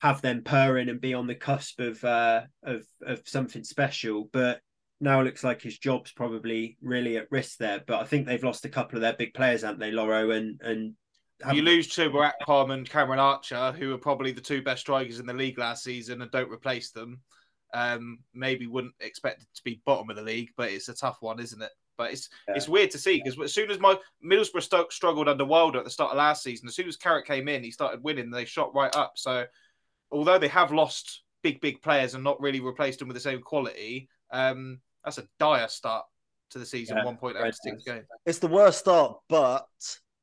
have them purring and be on the cusp of uh, of of something special, but now it looks like his job's probably really at risk there. But I think they've lost a couple of their big players, haven't they, Loro And and you lose Chuba Akpom and Cameron Archer, who are probably the two best strikers in the league last season, and don't replace them. Um, maybe wouldn't expect it to be bottom of the league, but it's a tough one, isn't it? But it's yeah. it's weird to see because as soon as my Middlesbrough st- struggled under Wilder at the start of last season, as soon as Carrick came in, he started winning. They shot right up. So although they have lost big big players and not really replaced them with the same quality, um, that's a dire start to the season. Yeah, One point over six games. It's the worst start, but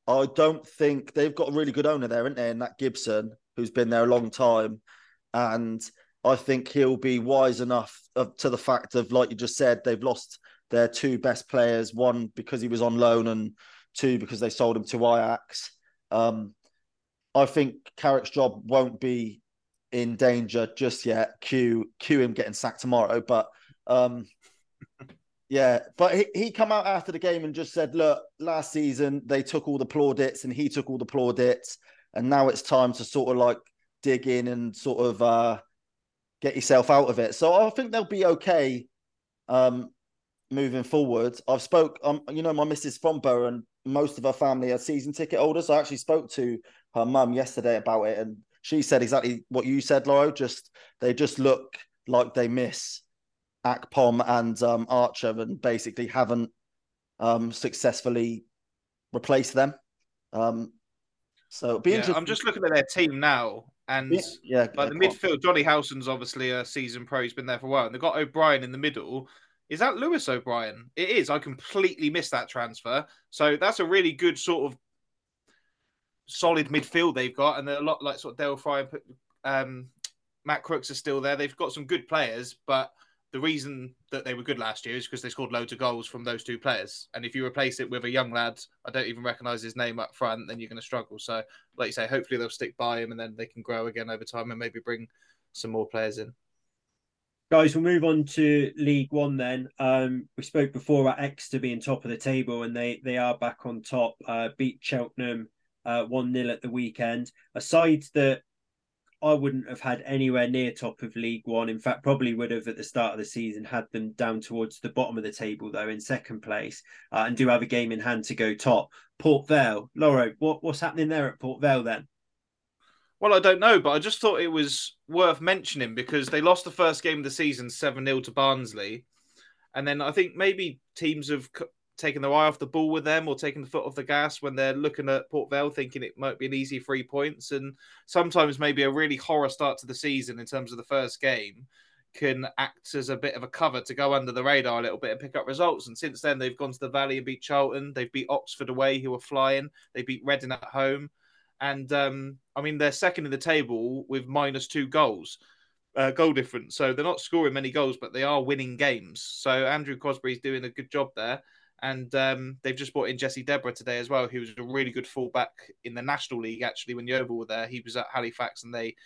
I don't think they've got a really good owner there, isn't there? And that Gibson, who's been there a long time, and I think he'll be wise enough of, to the fact of, like you just said, they've lost their two best players. One because he was on loan, and two because they sold him to Ajax. Um, I think Carrick's job won't be in danger just yet. Cue, cue him getting sacked tomorrow, but um, yeah, but he, he come out after the game and just said, look, last season they took all the plaudits and he took all the plaudits, and now it's time to sort of like dig in and sort of uh, get yourself out of it. So I think they'll be okay um, moving forward. I've spoke, um, you know, my missus from Borough and most of her family are season ticket holders. I actually spoke to her mum yesterday about it, and she said exactly what you said, Laura. Just they just look like they miss Akpom and um, Archer and basically haven't um, successfully replaced them. Um, so be yeah, interesting. I'm just looking at their team now, and yeah, yeah, like the midfield, Johnny Howson's obviously a season pro. He's been there for a while, and they've got O'Brien in the middle. Is that Lewis O'Brien? It is. I completely missed that transfer. So that's a really good sort of solid midfield they've got, and they're a lot like sort of Dael Fry and um, Matt Crooks are still there. They've got some good players, but the reason that they were good last year is because they scored loads of goals from those two players. And if you replace it with a young lad, I don't even recognise his name up front, then you're going to struggle. So, like you say, hopefully they'll stick by him and then they can grow again over time and maybe bring some more players in. Guys, we'll move on to League One then. Um, we spoke before about Exeter being top of the table, and they they are back on top. Uh, beat Cheltenham uh, one 0 at the weekend. A side that I wouldn't have had anywhere near top of League One. In fact, probably would have at the start of the season had them down towards the bottom of the table, though, in second place, uh, and do have a game in hand to go top. Port Vale, Lauro, what, what's happening there at Port Vale then? Well, I don't know, but I just thought it was worth mentioning because they lost the first game of the season 7 0 to Barnsley. And then I think maybe teams have taking their eye off the ball with them or taking the foot off the gas when they're looking at Port Vale, thinking it might be an easy three points. And sometimes maybe a really horror start to the season in terms of the first game can act as a bit of a cover to go under the radar a little bit and pick up results. And since then, they've gone to the Valley and beat Charlton. They've beat Oxford away, who are flying. They beat Reading at home. And um, I mean, they're second in the table with minus two goals. Uh, goal difference. So they're not scoring many goals, but they are winning games. So Andrew Crosby's doing a good job there. And um, they've just brought in Jesse Debrah today as well, who was a really good fullback in the National League. Actually, when Yeovil were there, he was at Halifax, and they,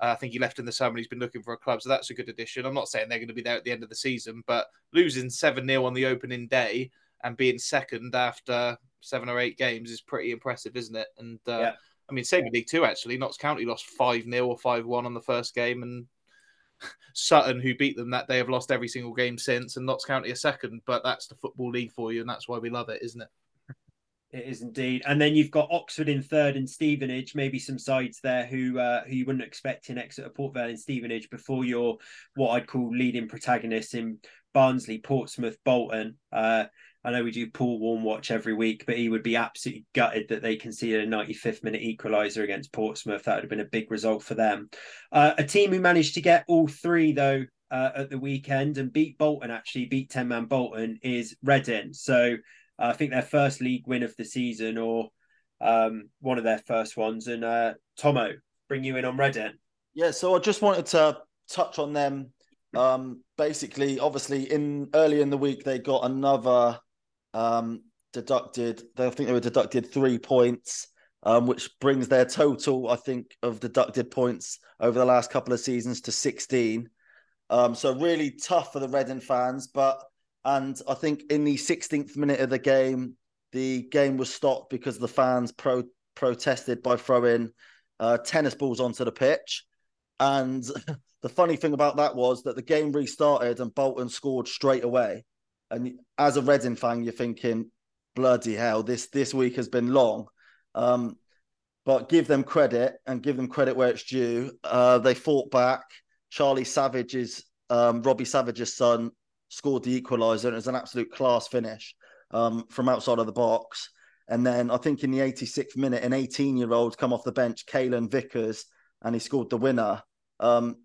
uh, I think he left in the summer. He's been looking for a club, so that's a good addition. I'm not saying they're going to be there at the end of the season, but losing seven 0 on the opening day and being second after seven or eight games is pretty impressive, isn't it? And uh, yeah. I mean, same in League Two actually. Notts County lost five 0 or five one on the first game, and Sutton, who beat them that day, have lost every single game since, and Notts County a second. But that's the football league for you, and that's why we love it, isn't it? It is indeed. And then you've got Oxford in third and Stevenage, maybe some sides there who uh, who you wouldn't expect in Exeter, Port Vale, and Stevenage before your what I'd call leading protagonists in Barnsley, Portsmouth, Bolton. Uh, I know we do Paul Warne watch every week, but he would be absolutely gutted that they conceded a 95th minute equaliser against Portsmouth. That would have been a big result for them. Uh, a team who managed to get all three, though, uh, at the weekend and beat Bolton, actually, beat 10 man Bolton, is Reading. So uh, I think their first league win of the season or um, one of their first ones. And uh, Tomo, bring you in on Reading. Yeah, so I just wanted to touch on them. Um, basically, obviously, in early in the week, they got another um, deducted. I think they were deducted three points, um, which brings their total, I think, of deducted points over the last couple of seasons to 16. Um, so really tough for the Reading fans. But and I think in the 16th minute of the game, the game was stopped because the fans pro- protested by throwing uh, tennis balls onto the pitch. And the funny thing about that was that the game restarted and Bolton scored straight away. And as a Reading fan, you're thinking, bloody hell, this this week has been long. Um, but give them credit and give them credit where it's due. Uh, they fought back. Charlie Savage's um, Robbie Savage's son scored the equaliser, and it was an absolute class finish um, from outside of the box. And then I think in the 86th minute, an 18 year old come off the bench, Caylan Vickers, and he scored the winner. Um,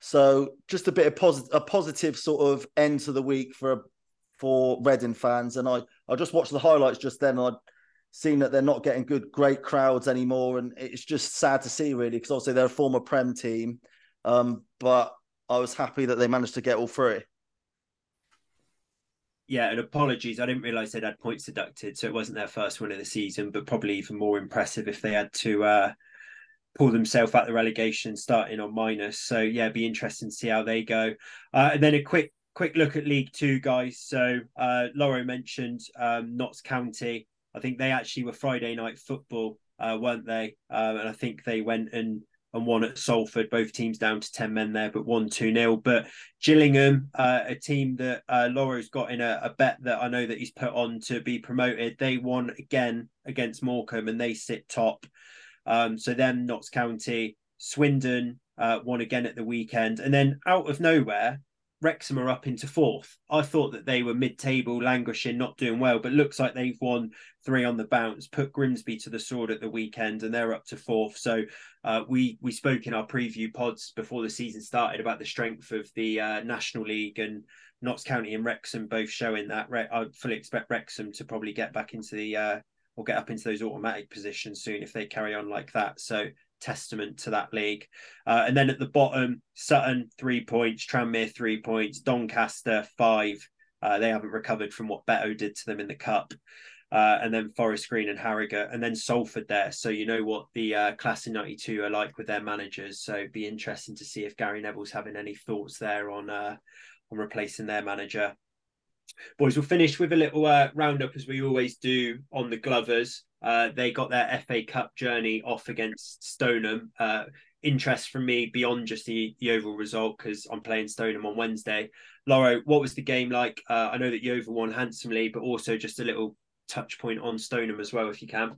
so just a bit of positive, a positive sort of end to the week for a for Reading fans. And I, I just watched the highlights just then. And I'd seen that they're not getting good, great crowds anymore. And it's just sad to see, really, because obviously they're a former Prem team. Um, but I was happy that they managed to get all three. Yeah, and apologies. I didn't realise they'd had points deducted, so it wasn't their first win of the season, but probably even more impressive if they had to uh, pull themselves out of the relegation starting on minus. So yeah, be interesting to see how they go. Uh, and then a quick quick look at League Two, guys. So uh, Lauro mentioned um, Notts County. I think they actually were Friday night football, uh, weren't they? Um, and I think they went and and won at Salford. Both teams down to ten men there, but one two 0 But Gillingham, uh, a team that uh, Lauro's got in a, a, bet that I know that he's put on to be promoted. They won again against Morecambe, and they sit top. Um, so then Notts County, Swindon uh, won again at the weekend, and then out of nowhere, Wrexham are up into fourth. I thought that they were mid-table, languishing, not doing well, but looks like they've won three on the bounce, put Grimsby to the sword at the weekend, and they're up to fourth. So uh, we we spoke in our preview pods before the season started about the strength of the uh, National League and Notts County and Wrexham both showing that. I fully expect Wrexham to probably get back into the uh, or get up into those automatic positions soon if they carry on like that. So testament to that league. Uh, and then at the bottom, Sutton three points, Tranmere three points, Doncaster five. Uh, they haven't recovered from what Beto did to them in the cup. Uh, and then Forest Green and Harrogate, and then Salford there. So you know what the uh, class in '92 are like with their managers. So it'd be interesting to see if Gary Neville's having any thoughts there on uh, on replacing their manager. Boys, we'll finish with a little uh, roundup as we always do on the Glovers. Uh, they got their FA Cup journey off against Stoneham. Uh, interest from me beyond just the, the overall result because I'm playing Stoneham on Wednesday. Lauro, what was the game like? Uh, I know that you won handsomely, but also just a little touch point on Stoneham as well, if you can.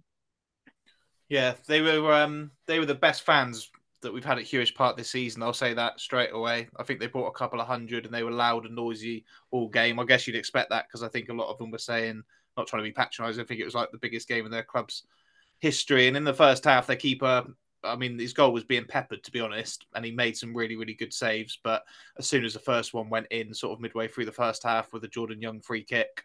Yeah, they were um, they were the best fans that we've had at Huish Park this season. I'll say that straight away. I think they brought a couple of hundred and they were loud and noisy all game. I guess you'd expect that because I think a lot of them were saying, not trying to be patronising, I think it was like the biggest game in their club's history. And in the first half, their keeper, I mean, his goal was being peppered, to be honest, and he made some really, really good saves. But as soon as the first one went in, sort of midway through the first half with a Jordan Young free kick,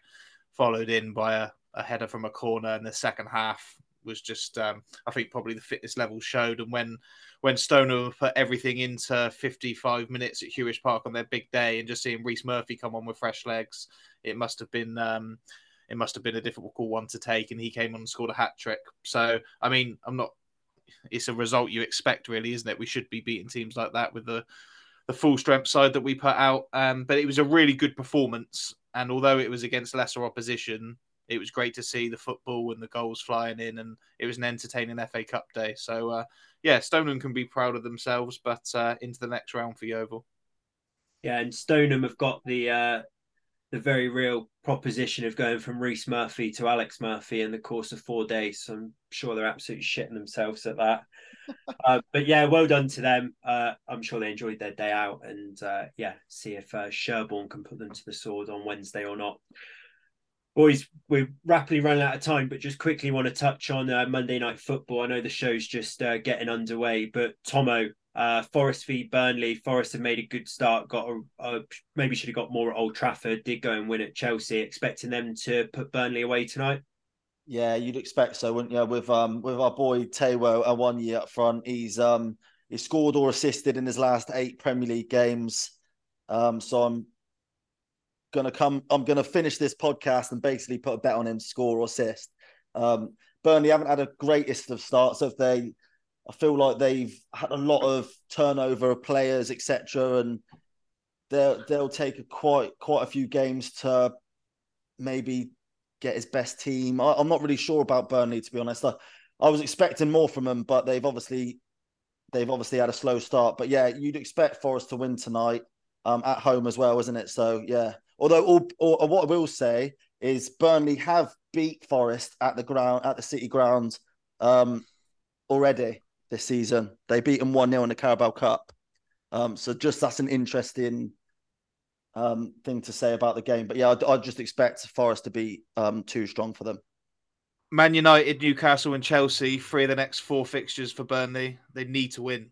followed in by a, a header from a corner in the second half, was just, um, I think, probably the fitness level showed. And when when Stoner put everything into 55 minutes at Huish Park on their big day, and just seeing Rhys Murphy come on with fresh legs, it must have been um, it must have been a difficult call one to take. And he came on and scored a hat trick. So, I mean, I'm not. It's a result you expect, really, isn't it? We should be beating teams like that with the the full strength side that we put out. Um, but it was a really good performance, and although it was against lesser opposition, it was great to see the football and the goals flying in, and it was an entertaining FA Cup day. So, uh, yeah, Stoneham can be proud of themselves, but uh, into the next round for Yeovil. Yeah, and Stoneham have got the uh, the very real proposition of going from Rhys Murphy to Alex Murphy in the course of four days. So I'm sure they're absolutely shitting themselves at that. uh, but yeah, well done to them. Uh, I'm sure they enjoyed their day out, and uh, yeah, see if uh, Sherborne can put them to the sword on Wednesday or not boys, we're rapidly running out of time, but just quickly want to touch on uh, Monday Night Football. I know the show's just uh, getting underway, but Tomo, uh, Forest v Burnley. Forest have made a good start. Got a, a, maybe should have got more at Old Trafford. Did go and win at Chelsea. Expecting them to put Burnley away tonight. Yeah, you'd expect so, wouldn't you? With um with our boy Taiwo Awoniyi up front, he's um he scored or assisted in his last eight Premier League games. Um, so I'm gonna come. I'm gonna finish this podcast and basically put a bet on him score or assist. Um, Burnley haven't had a greatest of starts. If they, I feel like they've had a lot of turnover of players, etc., and they'll they'll take a quite quite a few games to maybe get his best team. I, am not really sure about Burnley to be honest. I, I was expecting more from them, but they've obviously they've obviously had a slow start. But yeah, you'd expect Forest to win tonight um, at home as well, isn't it? So yeah, Although, all, or, what I will say is Burnley have beat Forest at the ground at the City Ground um, already this season. They beat them one 0 in the Carabao Cup. Um, so just that's an interesting um, thing to say about the game. But yeah, I, I just expect Forest to be um, too strong for them. Man United, Newcastle, and Chelsea, three of the next four fixtures for Burnley. They need to win.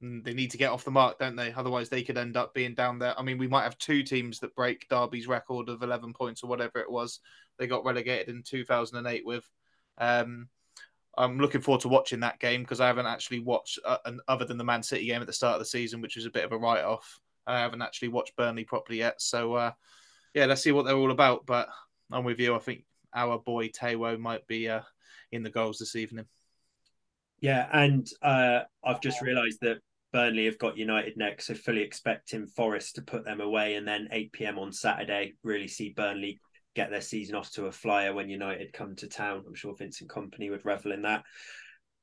They need to get off the mark, don't they? Otherwise, they could end up being down there. I mean, we might have two teams that break Derby's record of 11 points or whatever it was. They got relegated in 2008 with. Um, I'm looking forward to watching that game because I haven't actually watched, uh, an, other than the Man City game at the start of the season, which was a bit of a write off. I haven't actually watched Burnley properly yet. So, uh, yeah, let's see what they're all about. But I'm with you. I think our boy Taiwo might be uh, in the goals this evening. Yeah, and uh, I've just realised that Burnley have got United next, so fully expecting Forest to put them away, and then 8 p.m. on Saturday, really see Burnley get their season off to a flyer when United come to town. I'm sure Vincent Kompany would revel in that.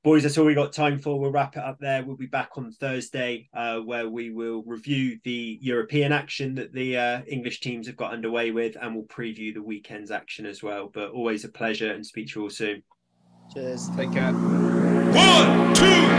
Boys, that's all we got time for. We'll wrap it up there. We'll be back on Thursday, uh, where we will review the European action that the uh, English teams have got underway with, and we'll preview the weekend's action as well. But always a pleasure, and speak to you all soon. Cheers. Take care. One, two.